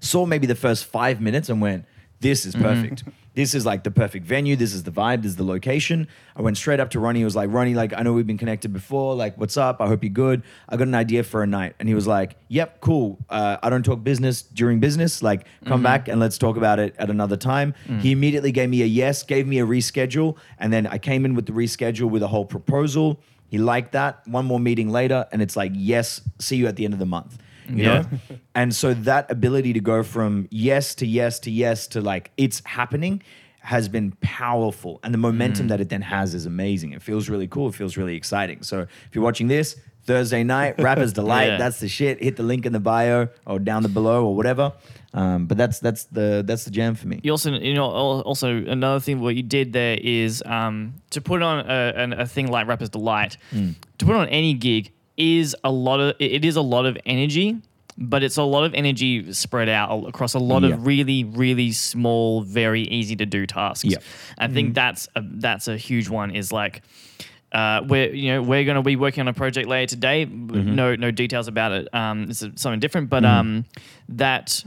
saw maybe the first five minutes, and went, "This is mm-hmm. perfect." This is like the perfect venue. This is the vibe. This is the location. I went straight up to Ronnie. I was like, Ronnie, like, I know we've been connected before. Like, what's up? I hope you're good. I got an idea for a night. And he was like, Yep, cool. Uh, I don't talk business during business. Like, come mm-hmm. back and let's talk about it at another time. Mm. He immediately gave me a yes, gave me a reschedule. And then I came in with the reschedule with a whole proposal. He liked that. One more meeting later, and it's like, Yes, see you at the end of the month. You Yeah. know? and so that ability to go from yes to yes to yes to like it's happening has been powerful and the Mm. momentum that it then has is amazing it feels really cool it feels really exciting so if you're watching this thursday night rappers delight Yeah. that's the shit hit the link in the bio or down the below or whatever um, but that's that's the that's the jam for me You also, you know, also another thing what you did there is um, to put on a, a thing like Rapper's Delight. Mm. To put on any gig is a lot of it is a lot of energy, but it's a lot of energy spread out across a lot Yeah. of really, really small, very easy to do tasks. Yeah. I think that's a, that's a huge one. Is like. Uh, we're you know we're going to be working on a project later today. Mm-hmm. No no details about it. Um, it's something different, but um, that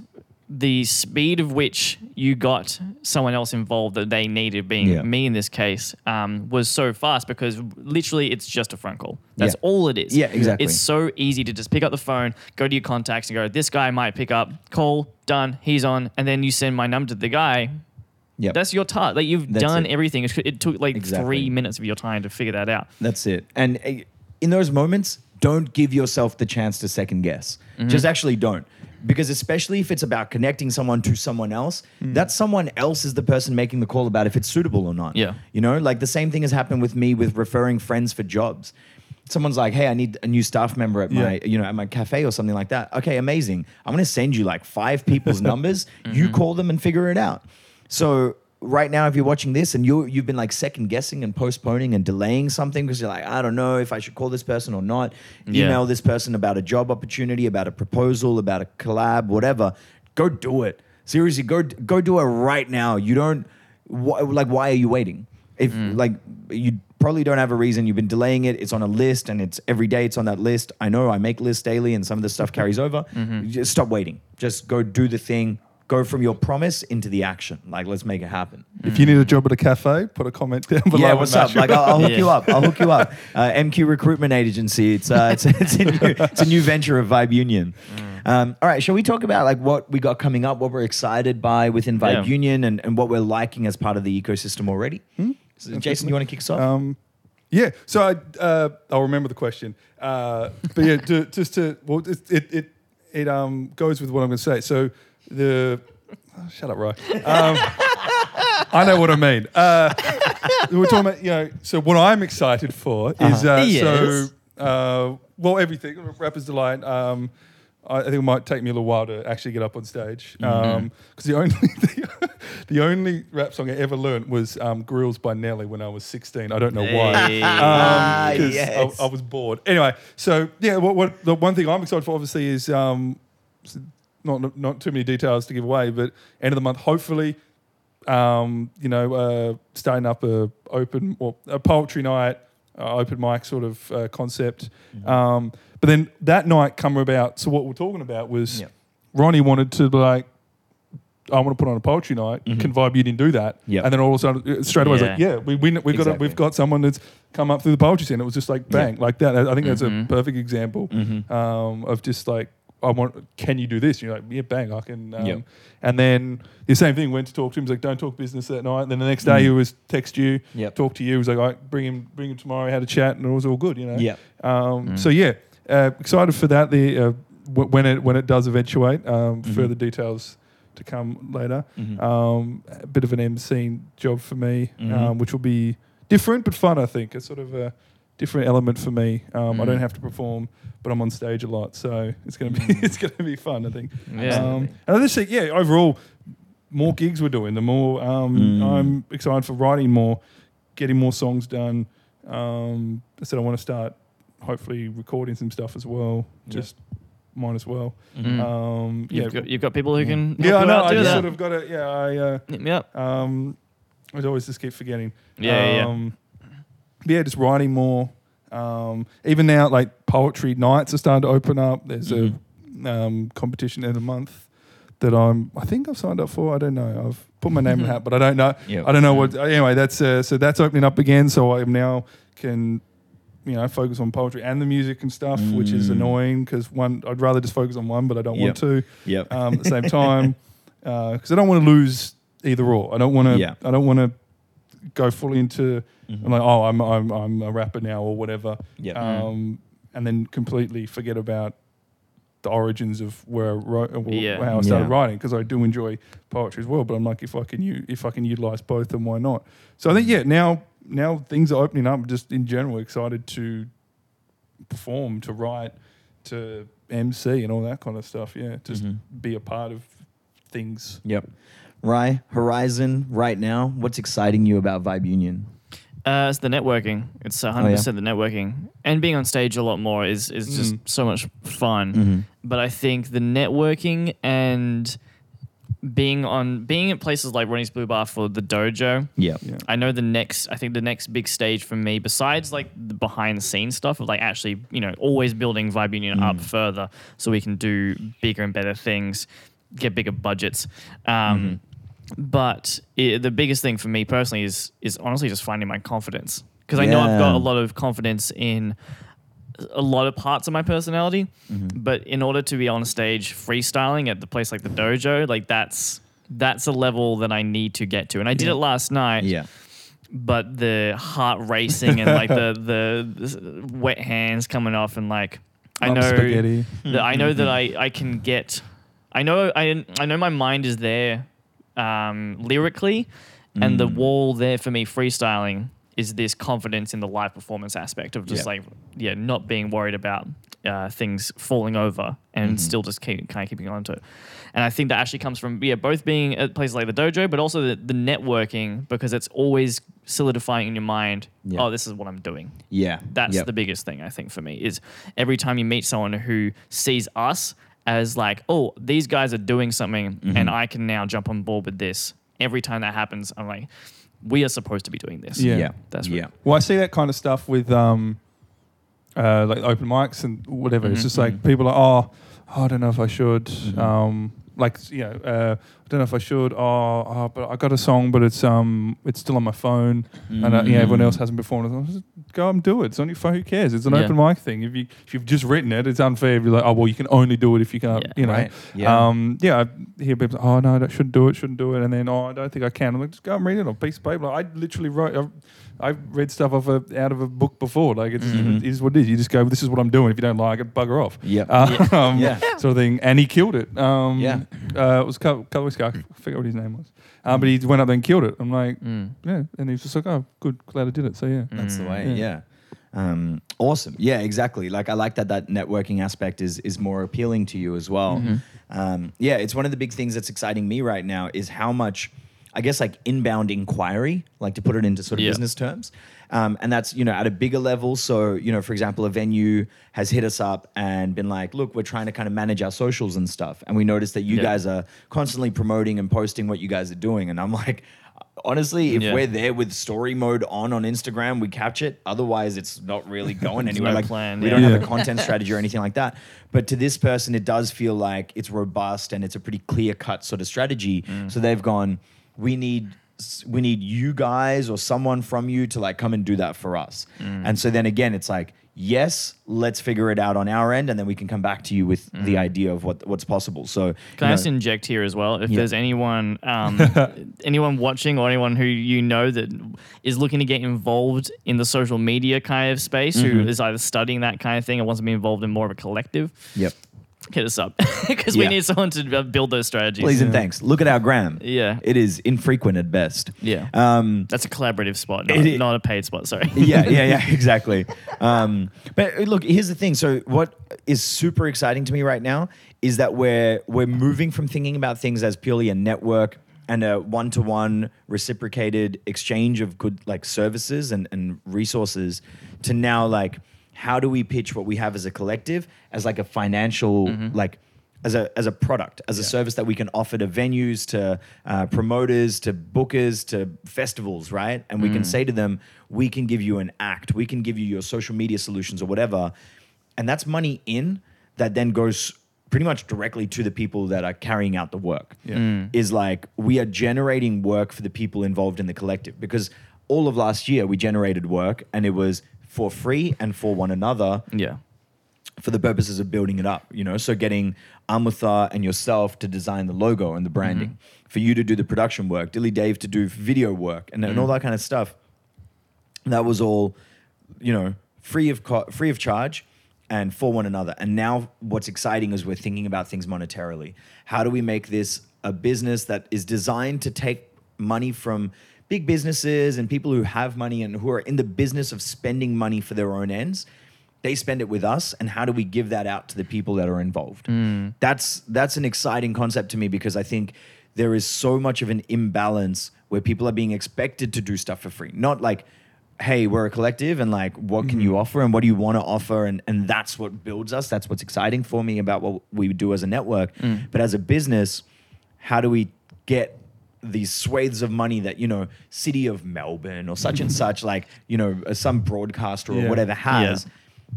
the speed of which you got someone else involved that they needed, being Yeah. me in this case, um, was so fast because literally it's just a phone call. That's Yeah. all it is. Yeah, exactly. It's so easy to just pick up the phone, go to your contacts, and go, "This guy might pick up." Call done. He's on, and then you send my number to the guy. yeah That's your task. Like you've That's done it. everything. It, took like Exactly. three minutes of your time to figure that out. That's it. And uh, in those moments, don't give yourself the chance to second guess. Mm-hmm. Just actually don't. Because especially if it's about connecting someone to someone else, that someone else is the person making the call about if it's suitable or not. Mm. Yeah. You know, like the same thing has happened with me with referring friends for jobs. Someone's like, "Hey, I need a new staff member at my, Yeah. you know, at my cafe or something like that." Okay, amazing. I'm going to send you like five people's numbers. You call them and figure it out. So right now, if you're watching this and you you've been like second guessing and postponing and delaying something because you're like, I don't know if I should call this person or not. Yeah. Email this person about a job opportunity, about a proposal, about a collab, whatever. Go do it. Seriously, go go do it right now. You don't wh- like why are you waiting? If Mm. like you probably don't have a reason, you've been delaying it. It's on a list, and it's every day. It's on that list. I know I make lists daily, and some of the stuff carries over. Mm-hmm. Just stop waiting. Just go do the thing. Go from your promise into the action. Like let's make it happen. If you need a job at a cafe, put a comment down below. Yeah, what's up? Like, I'll, I'll hook Yeah. you up. I'll hook you up. Uh, MQ Recruitment Agency. It's uh, it's it's a new it's a new venture of Vibe Union. Um, all right, shall we talk about like what we got coming up, what we're excited by within Vibe Yeah. Union, and, and what we're liking as part of the ecosystem already? So, Jason, you want to kick us off? Um, yeah. So I, uh, I'll remember the question. Uh, but yeah, to, just to well, it it it, it um, goes with what I'm going to say. So the oh, shut up, Roy. Um, I know what I mean. Uh, we're talking about you know. So what I'm excited for is uh, Yes. so uh, well everything rappers delight. Um, I I think it might take me a little while to actually get up on stage because the only the, only rap song I ever learned was um, "Grillz" by Nelly when I was 16. I don't know why. Hey. Ah, Um, 'cause yes. I, I was bored. Anyway, so yeah, what, what the one thing I'm excited for obviously is um, s- not not too many details to give away, but end of the month, hopefully, um, you know, uh, starting up a open or a poetry night, uh, open mic sort of uh, concept. Mm-hmm. Um, but then that night come about. So what we're talking about was Yep. Ronnie wanted to like. I want to put on a poetry night. Can Vibe Union do that? Mm-hmm. Yep. And then all of a sudden, uh, straight away, was like, Yeah. yeah, we, we, we've got a, we've got someone that's come up through the poetry scene. It was just like bang, like that. I think that's a Mhm. perfect example Mhm. um, of just like I want. Can you do this? You're like, yeah, bang, I can. Um, Yep. And then the same thing. Went to talk to him. He's like, don't talk business that night. And then the next day, he was text you, Mm. Yep. talk to you. He was like, right, bring him, bring him tomorrow. Had a chat, and it was all good. You know. Yep. Um, So yeah, uh, excited for that. The uh, w- when it when it does eventuate, um, Mhm. further details to come later. Mhm. Um, a bit of an MC job for me, Mhm. um, which will be different but fun. I think it's sort of a different element for me. Um, I Mm. don't have to perform, but I'm on stage a lot, so it's gonna be Mm. it's gonna be fun. I think. Yeah. Um, and I just think, yeah, overall, more gigs we're doing, the more um, Mm. I'm excited for writing more, getting more songs done. Um, I said I want to start, hopefully, recording some stuff as well. Yeah. Just mine as well. Mm. Um, yeah, You've, got, you've got people who can. yeah, help I know. out I just that. sort of got it. Yeah, I. Uh, Yep. um, I always just keep forgetting. Yeah, yeah, yeah. just writing more. Um, even now, like poetry nights are starting to open up. There's Mm-hmm. a um, competition in a month that I'm. I think I've signed up for. I don't know. I've put my name in the hat, but I don't know. Yep. I don't know what. Anyway, that's uh, so that's opening up again. So I now can. You know, focus on poetry and the music and stuff, which is Mm. annoying because one, I'd rather just focus on one, but I don't want to Yep. um, at the same time because I don't want to lose either or. I don't want to. Yeah. I don't want to go fully into. Mhm. I'm like, oh, I'm I'm I'm a rapper now or whatever, Yep. um, and then completely forget about the origins of where I wrote, or Yeah. how I started Yeah. writing because I do enjoy poetry as well. But I'm like, if I can u- if I can utilize both, then why not? So I think yeah, now now things are opening up. Just in general, excited to perform, to write, to MC, and all that kind of stuff. Yeah, just Mhm. be a part of things. Yep. Rye, Horizon, right now, what's exciting you about Vibe Union? Uh, it's the networking. It's 100% the networking. And being on stage a lot more is, is just Mm. so much fun. Mm-hmm. But I think the networking and being on being at places like Ronnie's Blue Bar for the dojo, Yep. Yeah. I know the next I think the next big stage for me, besides like the behind the scenes stuff of like actually, you know, always building Vibe Union up further so we can do bigger and better things, get bigger budgets. Um, But i the biggest thing for me personally is is honestly just finding my confidence because I know I've got a lot of confidence in a lot of parts of my personality, mm-hmm. but in order to be on stage freestyling at the place like the dojo, like that's that's a level that I need to get to. And I did it last night, Yeah. but the heart racing and like the, the the wet hands coming off and like I Lump know spaghetti. that I know that mm-hmm. I, I can get I know I I know my mind is there um, lyrically and the wall there for me freestyling is this confidence in the live performance aspect of just Yeah. like yeah not being worried about uh, things falling over and still just keep, kind of keeping on to it and I think that actually comes from yeah both being at places like the dojo but also the, the networking because it's always solidifying in your mind Yeah. oh this is what I'm doing Yeah. that's Yep. the biggest thing I think for me is every time you meet someone who sees us as like, oh, these guys are doing something Mm-hmm. and I can now jump on board with this. every time that happens, I'm like, we are supposed to be doing this. Yeah. yeah, That's yeah. Well, I see that kind of stuff with um, uh, like open mics and whatever. It's Mhm, just like mhm. people are, oh, I don't know if I should. Mhm. Um, like you know, uh, I don't know if I should. Oh, oh, but I got a song, but it's um, it's still on my phone, and uh, yeah, everyone Mm. else hasn't performed. it. Just go and do it. It's on your phone. Who cares? It's an Yeah. open mic thing. If you if you've just written it, it's unfair. If you're like, oh well, you can only do it if you can't. Yeah. You know. Right. Yeah. Um, yeah, I hear people oh, no, I shouldn't do it, shouldn't do it. And then, oh, I don't think I can. I'm like, just go and read it on a piece of paper. Like, I literally wrote, I, I read stuff off a, out of a book before. Like, it's, Mhm. it is what it is. You just go, this is what I'm doing. If you don't like it, bugger off. Yep. Uh, um, Yeah. Sort of thing. And he killed it. Um, Yeah. Uh, it was a couple, couple weeks ago. I forget what his name was. Um, but he went up there and killed it. I'm like, Mm. yeah. And he was just like, oh, good. Glad I did it. So, yeah. That's the way. Yeah. Yeah. Um, awesome. Yeah, exactly. Like I like that that networking aspect is is more appealing to you as well. Mm-hmm. Um, yeah, it's one of the big things that's exciting me right now is how much, I guess, like inbound inquiry, like to put it into sort of Yeah. business terms. Um, and that's, you know, at a bigger level. So, you know, for example, a venue has hit us up and been like, look, we're trying to kind of manage our socials and stuff. And we noticed that you Yeah. guys are constantly promoting and posting what you guys are doing. And I'm like, honestly, if Yeah. we're there with story mode on on Instagram, we catch it. Otherwise, it's not really going anywhere. no like plan, we yeah. don't have a content strategy or anything like that. But to this person, it does feel like it's robust and it's a pretty clear cut sort of strategy. Mm. So they've gone, we need we need you guys or someone from you to like come and do that for us. Mm. And so then again, it's like, yes, let's figure it out on our end, and then we can come back to you with the idea of what what's possible. So Mm. Can you I know- just inject here as well? If Yeah. there's anyone, um, anyone watching or anyone who you know that is looking to get involved in the social media kind of space, who Mm-hmm. is either studying that kind of thing or wants to be involved in more of a collective, Yep. Hit us up because we Yeah. need someone to uh, build those strategies. Please and thanks. Look at our gram. Yeah. It is infrequent at best. Yeah. Um, That's a collaborative spot, not, It i- not a paid spot. Sorry. yeah, yeah, yeah, exactly. Um, but uh, look, here's the thing. So, what is super exciting to me right now is that we're we're moving from thinking about things as purely a network and a one-to-one reciprocated exchange of good like services and, and resources to now like how do we pitch what we have as a collective as like a financial mm-hmm. like as a as a product, as a service that we can offer to venues, to uh, promoters, to bookers, to festivals, right? And we can mm. say to them, we can give you an act, we can give you your social media solutions or whatever, and that's money in that then goes pretty much directly to the people that are carrying out the work. Yeah. Mm. Is like we are generating work for the people involved in the collective because all of last year we generated work and it was for free and for one another yeah. for the purposes of building it up, you know. So getting Amutha and yourself to design the logo and the branding, mm-hmm. for you to do the production work, Dilly Dave to do video work, and, and all mm. that kind of stuff. That was all, you know, free of co- free of charge and for one another. And now what's exciting is we're thinking about things monetarily. How do we make this a business that is designed to take money from big businesses and people who have money and who are in the business of spending money for their own ends? They spend it with us, and how do we give that out to the people that are involved? Mm. That's that's an exciting concept to me because I think there is so much of an imbalance where people are being expected to do stuff for free, not like hey, we're a collective and like what can you mm. offer and what do you want to offer and and that's what builds us. That's what's exciting for me about what we do as a network. Mm. But as a business, how do we get these swathes of money that you know city of melbourne or such and such like you know uh, some broadcaster or Yeah. whatever has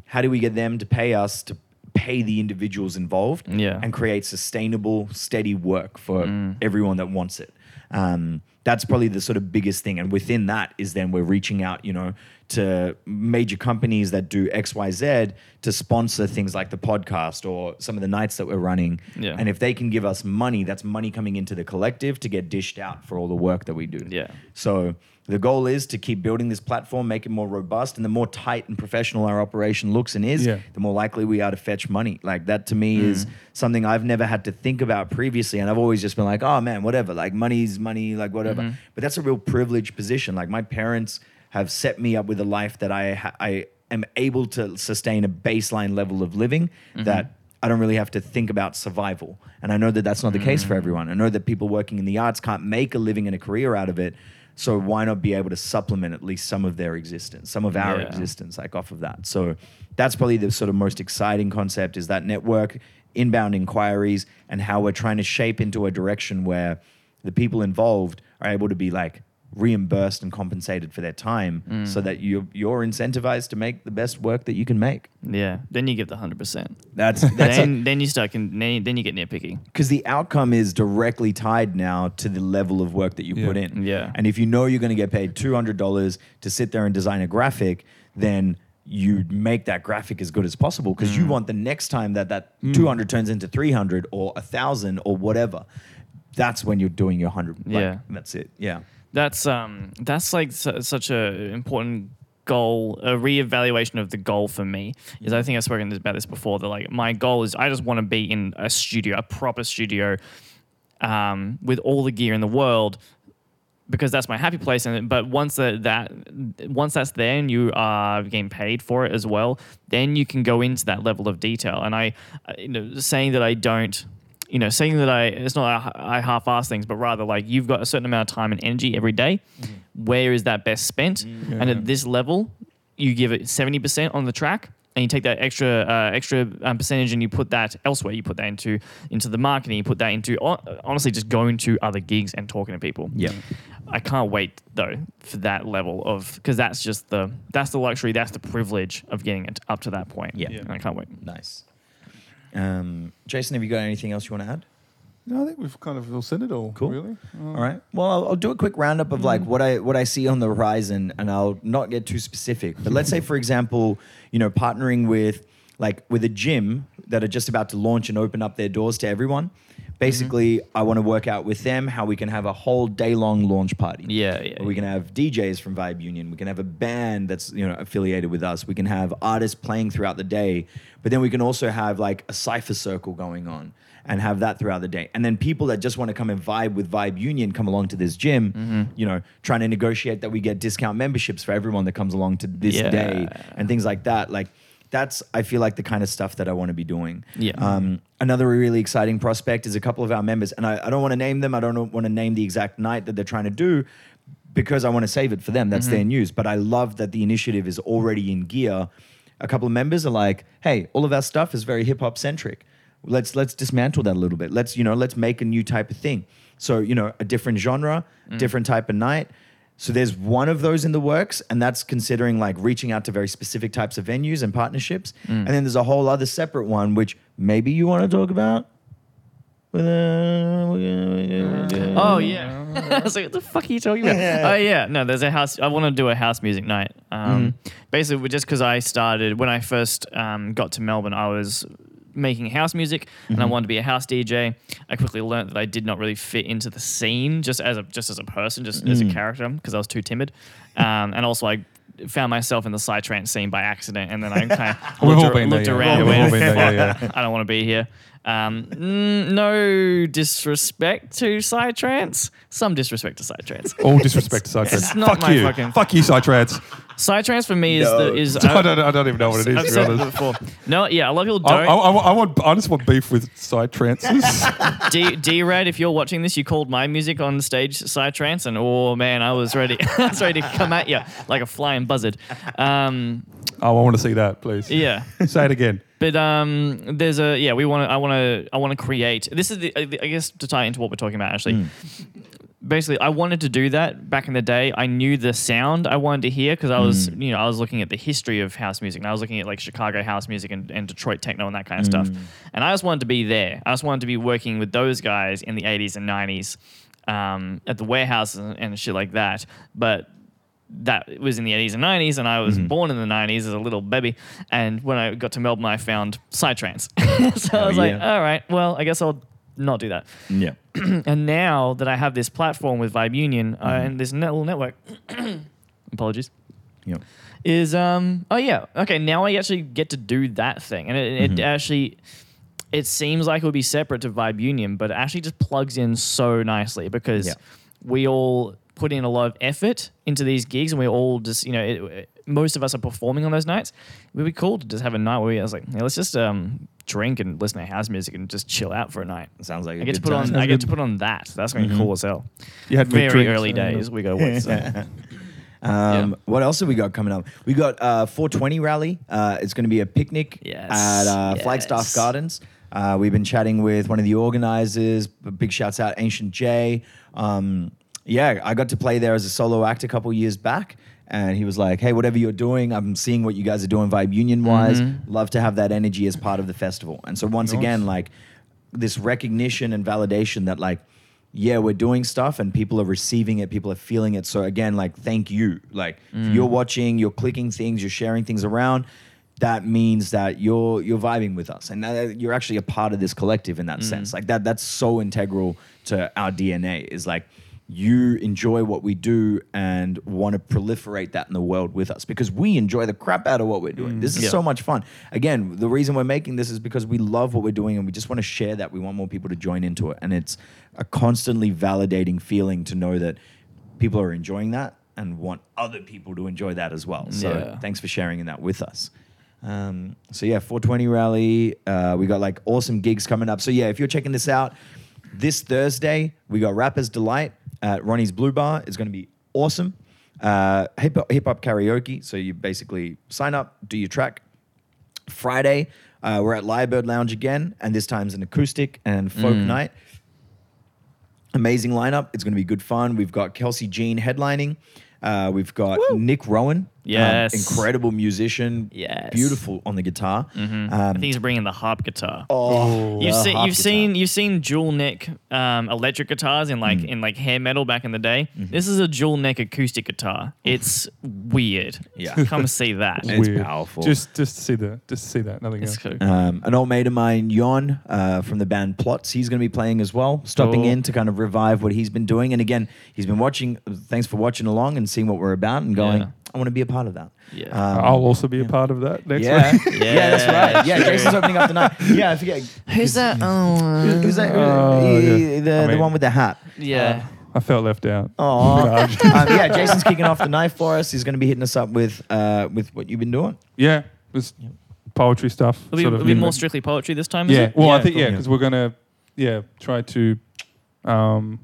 how do we get them to pay us to pay the individuals involved Yeah. and create sustainable steady work for everyone that wants it um, that's probably the sort of biggest thing and within that is then we're reaching out you know to major companies that do xyz to sponsor things like the podcast or some of the nights that we're running. Yeah. and if they can give us money that's money coming into the collective to get dished out for all the work that we do. Yeah. so the goal is to keep building this platform make it more robust. And the more tight and professional our operation looks and is Yeah. the more likely we are to fetch money. Like that to me is mm. something i've never had to think about previously. And i've always just been like oh man whatever. Like money's money like whatever. Mm-hmm. But that's a real privileged position. Like my parents have set me up with a life that i ha- i am able to sustain a baseline level of living mm-hmm. that I don't really have to think about survival. And I know that that's not the case for mm-hmm. everyone. I know that people working in the arts can't make a living and a career out of it. So why not be able to supplement at least some of their existence, some of our Yeah. existence, like off of that? So that's probably the sort of most exciting concept is that network, inbound inquiries, and how we're trying to shape into a direction where the people involved are able to be like reimbursed and compensated for their time Mm. so that you you're incentivized to make the best work that you can make. Yeah. Then you give the hundred percent. That's that's Then then you start can then, then you get nitpicky. because the outcome is directly tied now to the level of work that you Yeah. put in. Yeah. And if you know you're going to get paid two hundred dollars to sit there and design a graphic, then you make that graphic as good as possible because Mm. you want the next time that that two hundred turns into three hundred or a thousand or whatever. That's when you're doing your hundred. Like, Yeah. That's it. Yeah. That's um that's like su- such a important goal, a reevaluation of the goal for me. Is I think I've spoken about this before. That like my goal is I just want to be in a studio, a proper studio, um, with all the gear in the world. Because that's my happy place, and but once that, that once that's there and you are getting paid for it as well, then you can go into that level of detail. And I, uh, you know, saying that I don't you know, saying that I it's not I half-ass things, but rather like you've got a certain amount of time and energy every day. Where is that best spent? And at this level, you give it seventy percent on the track, and you take that extra uh, extra um, percentage and you put that elsewhere. You put that into into the marketing. You put that into honestly just going to other gigs and talking to people. Yeah. I can't wait though for that level of because that's just the that's the luxury, that's the privilege of getting it up to that point. Yeah. and I can't wait. Nice. Um, Jason, have you got anything else you want to add? No, I think we've kind of all said it all. Cool. Really. Uh, All right. Well, I'll, I'll do a quick roundup of like what I what I see on the horizon, and I'll not get too specific. But let's say, for example, you know, partnering with like with a gym that are just about to launch and open up their doors to everyone. Basically, I want to work out with them how we can have a whole day long launch party. Yeah, yeah, we can have DJs from Vibe Union. We can have a band that's you know affiliated with us. We can have artists playing throughout the day, but then we can also have like a cipher circle going on and have that throughout the day. And then people that just want to come and vibe with Vibe Union come along to this gym. Mm-hmm. You know, trying to negotiate that we get discount memberships for everyone that comes along to this Yeah. day and things like that. Like that's I feel like the kind of stuff that I want to be doing. Yeah. Um, another really exciting prospect is a couple of our members, and I, I don't want to name them. I don't want to name the exact night that they're trying to do because I want to save it for them. That's Mm-hmm. their news. But I love that the initiative is already in gear. A couple of members are like, "Hey, all of our stuff is very hip hop centric. Let's let's dismantle that a little bit. Let's you know let's make a new type of thing. So you know a different genre, Mm. different type of night." So there's one of those in the works, and that's considering like reaching out to very specific types of venues and partnerships. Mm. And then there's a whole other separate one, which maybe you want to talk about. Oh yeah. I was like, what the fuck are you talking about? Oh yeah. No, there's a house. I want to do a house music night. Um, Basically, just because I started when I first um, got to Melbourne, I was making house music and I wanted to be a house DJ. I quickly learned that I did not really fit into the scene just as a just as a person, just as a character because I was too timid. Um, and also I found myself in the psytrance scene by accident and then I kind of We've looked, all ar- been there, looked yeah. around We've and went, there, yeah, "Fuck, I don't want to be here. Um, mm, no disrespect to Psytrance. Some disrespect to Psytrance. All disrespect to Psytrance. Fuck you. fucking- Fuck you, Psytrance. Psytrance for me is No. the is. I don't, I don't even know what it is. I've to be said it honest. before. No, yeah, a lot of people I, I, don't. I, I want, I just want beef with Psytrances. D D Red, if you're watching this, you called my music on stage Psytrance, and oh man, I was ready. I was ready to come at you like a flying buzzard. Um, oh, I want to see that, please. yeah. Say it again. But um, there's a yeah. We want to. I want to. I want to create. This is the. I guess to tie into what we're talking about actually. Basically, I wanted to do that back in the day. I knew the sound I wanted to hear because I was, mm. you know, I was looking at the history of house music and I was looking at like Chicago house music and, and Detroit techno and that kind of stuff. Mm. And I just wanted to be there. I just wanted to be working with those guys in the 80s and 90s um, at the warehouses and, and shit like that. But that was in the 80s and 90s, and I was mm-hmm. born in the 90s as a little baby. And when I got to Melbourne, I found Psytrance. so I Oh, was like, all right, well, I guess I'll not do that. Yeah. and now that I have this platform with Vibe Union uh, Mm-hmm. and this net- little network, apologies, Yeah. is um oh yeah okay now I actually get to do that thing and it, Mm-hmm. it actually it seems like it would be separate to Vibe Union but it actually just plugs in so nicely because Yeah. we all put in a lot of effort into these gigs and we all just you know it, it- most of us are performing on those nights it would be cool to just have a night where we, I was like yeah, let's just um drink and listen to house music and just chill out for a night Sounds like a I get to put time. on I get to put on that that's going to be cool as hell You had very drink, early so- days we go with so. Um, Yeah. What else have we got coming up? We got uh, 420 rally. Uh, it's going to be a picnic Yes, at uh, Flagstaff. Gardens. Uh, we've been chatting with one of the organizers. Big shouts out, Ancient J. Um, yeah, I got to play there as a solo act a couple years back. And he was like, hey, whatever you're doing, I'm seeing what you guys are doing Vibe Union wise. Mm-hmm. Love to have that energy as part of the festival. And so, once Nice. again, like this recognition and validation that, like, yeah, we're doing stuff and people are receiving it, people are feeling it. So, again, like, thank you. Like, if mm. you're watching, you're clicking things, you're sharing things around. That means that you're you're vibing with us, and that you're actually a part of this collective in that mm. sense. Like that, that's so integral to our DNA. Is like you enjoy what we do and want to proliferate that in the world with us because we enjoy the crap out of what we're doing. This is Yeah. so much fun. Again, the reason we're making this is because we love what we're doing and we just want to share that. We want more people to join into it. And it's a constantly validating feeling to know that people are enjoying that and want other people to enjoy that as well. So Yeah. thanks for sharing in that with us. Um, so yeah, 420 rally. Uh, we got like awesome gigs coming up. So yeah, if you're checking this out, this Thursday we got Rappers Delight at Ronnie's Blue Bar. is going to be awesome. Uh, hip hop karaoke. So you basically sign up, do your track. Friday uh, we're at Lyrebird Lounge again, and this time's an acoustic and folk night. Amazing lineup. It's going to be good fun. We've got Kelsey Jean headlining. Uh, we've got Nick Rowan, um, Yes. incredible musician, Yes. beautiful on the guitar. I Um, think he's bringing the harp guitar. oh, You've the seen harp you've guitar. seen you've seen dual neck um, electric guitars in Mm. like in like hair metal back in the day. Mm-hmm. This is a dual neck acoustic guitar. It's weird. Yeah. come see that. It's powerful. Just just to see the just to see that. Nothing It's else. cool. Um, an old mate of mine, Yon, uh, from the band Plots, he's going to be playing as well, stopping Cool. in to kind of revive what he's been doing. And again, he's been watching. Thanks for watching along and seeing what we're about and going. Yeah. I want to be a part of that. Yeah. Um, I'll also be a part of that next yeah, week. yeah, that's right. Yeah. Jason's opening up the night. Yeah, I forget. Who's that? Oh, Who's, who's that? Oh, the, yeah. the, I the mean- one with the hat. yeah. I felt left out. Oh, um, yeah. Jason's kicking off the night for us. He's going to be hitting us up with uh, with what you've been doing. Yeah, just poetry stuff. It'll be, sort of it'll be more strictly poetry this time. Is Yeah. it? Well, I think yeah, because we're gonna yeah try to um,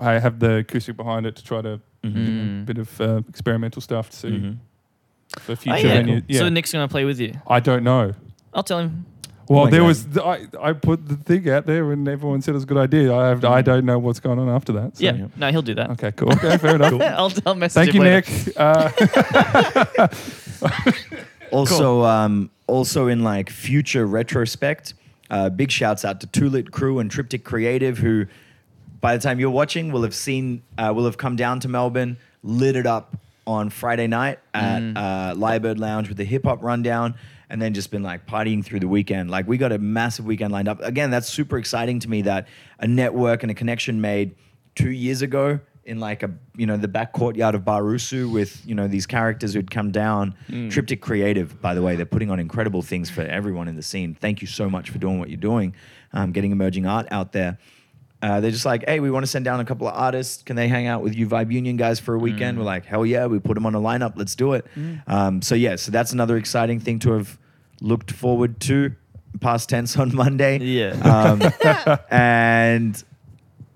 I have the acoustic behind it to try to Mm. bit of uh, experimental stuff to see Mhm. for Oh, future yeah. venue. Yeah. So Nick's gonna play with you. I don't know. I'll tell him. Well, my there God. was th- I, I put the thing out there and everyone said it was a good idea. I have, I don't know what's going on after that. so- Yeah. No, he'll do that. Okay. Cool. Okay. Fair enough. I'll, I'll message Thank him you, later. Nick. Uh, Also, um, also in like future retrospect, uh, big shouts out to Tulit Crew and Triptych Creative, who by the time you're watching will have seen, uh, will have come down to Melbourne, lit it up on Friday night at uh, Lyrebird Lounge with the hip hop rundown, and then just been like partying through the weekend. Like we got a massive weekend lined up. Again, that's super exciting to me that a network and a connection made two years ago in like a you know the back courtyard of Barusu with you know these characters who'd come down. Triptych Creative, by the way, they're putting on incredible things for everyone in the scene. Thank you so much for doing what you're doing, um, getting emerging art out there. Uh, they're just like, hey, we want to send down a couple of artists. Can they hang out with you, Vibe Union guys, for a weekend? We're like, hell yeah, we put them on a lineup. Let's do it. Um, so yeah, so that's another exciting thing to have looked forward to. Past tense on Monday. Yeah. Um, and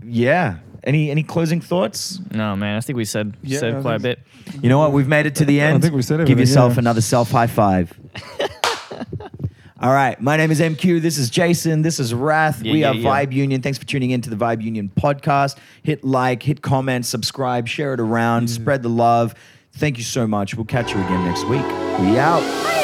yeah, any any closing thoughts? No, man. I think we said Yeah, said I quite a bit. You know what? We've made it to the end. think we said it. Give yourself yeah. another self high five. All right. My name is MQ. This is Jason. This is Wrath. Yeah, we yeah, are yeah. Vibe Union. Thanks for tuning in to the Vibe Union podcast. Hit like, hit comment, subscribe, share it around, mm. spread the love. Thank you so much. We'll catch you again next week. We out.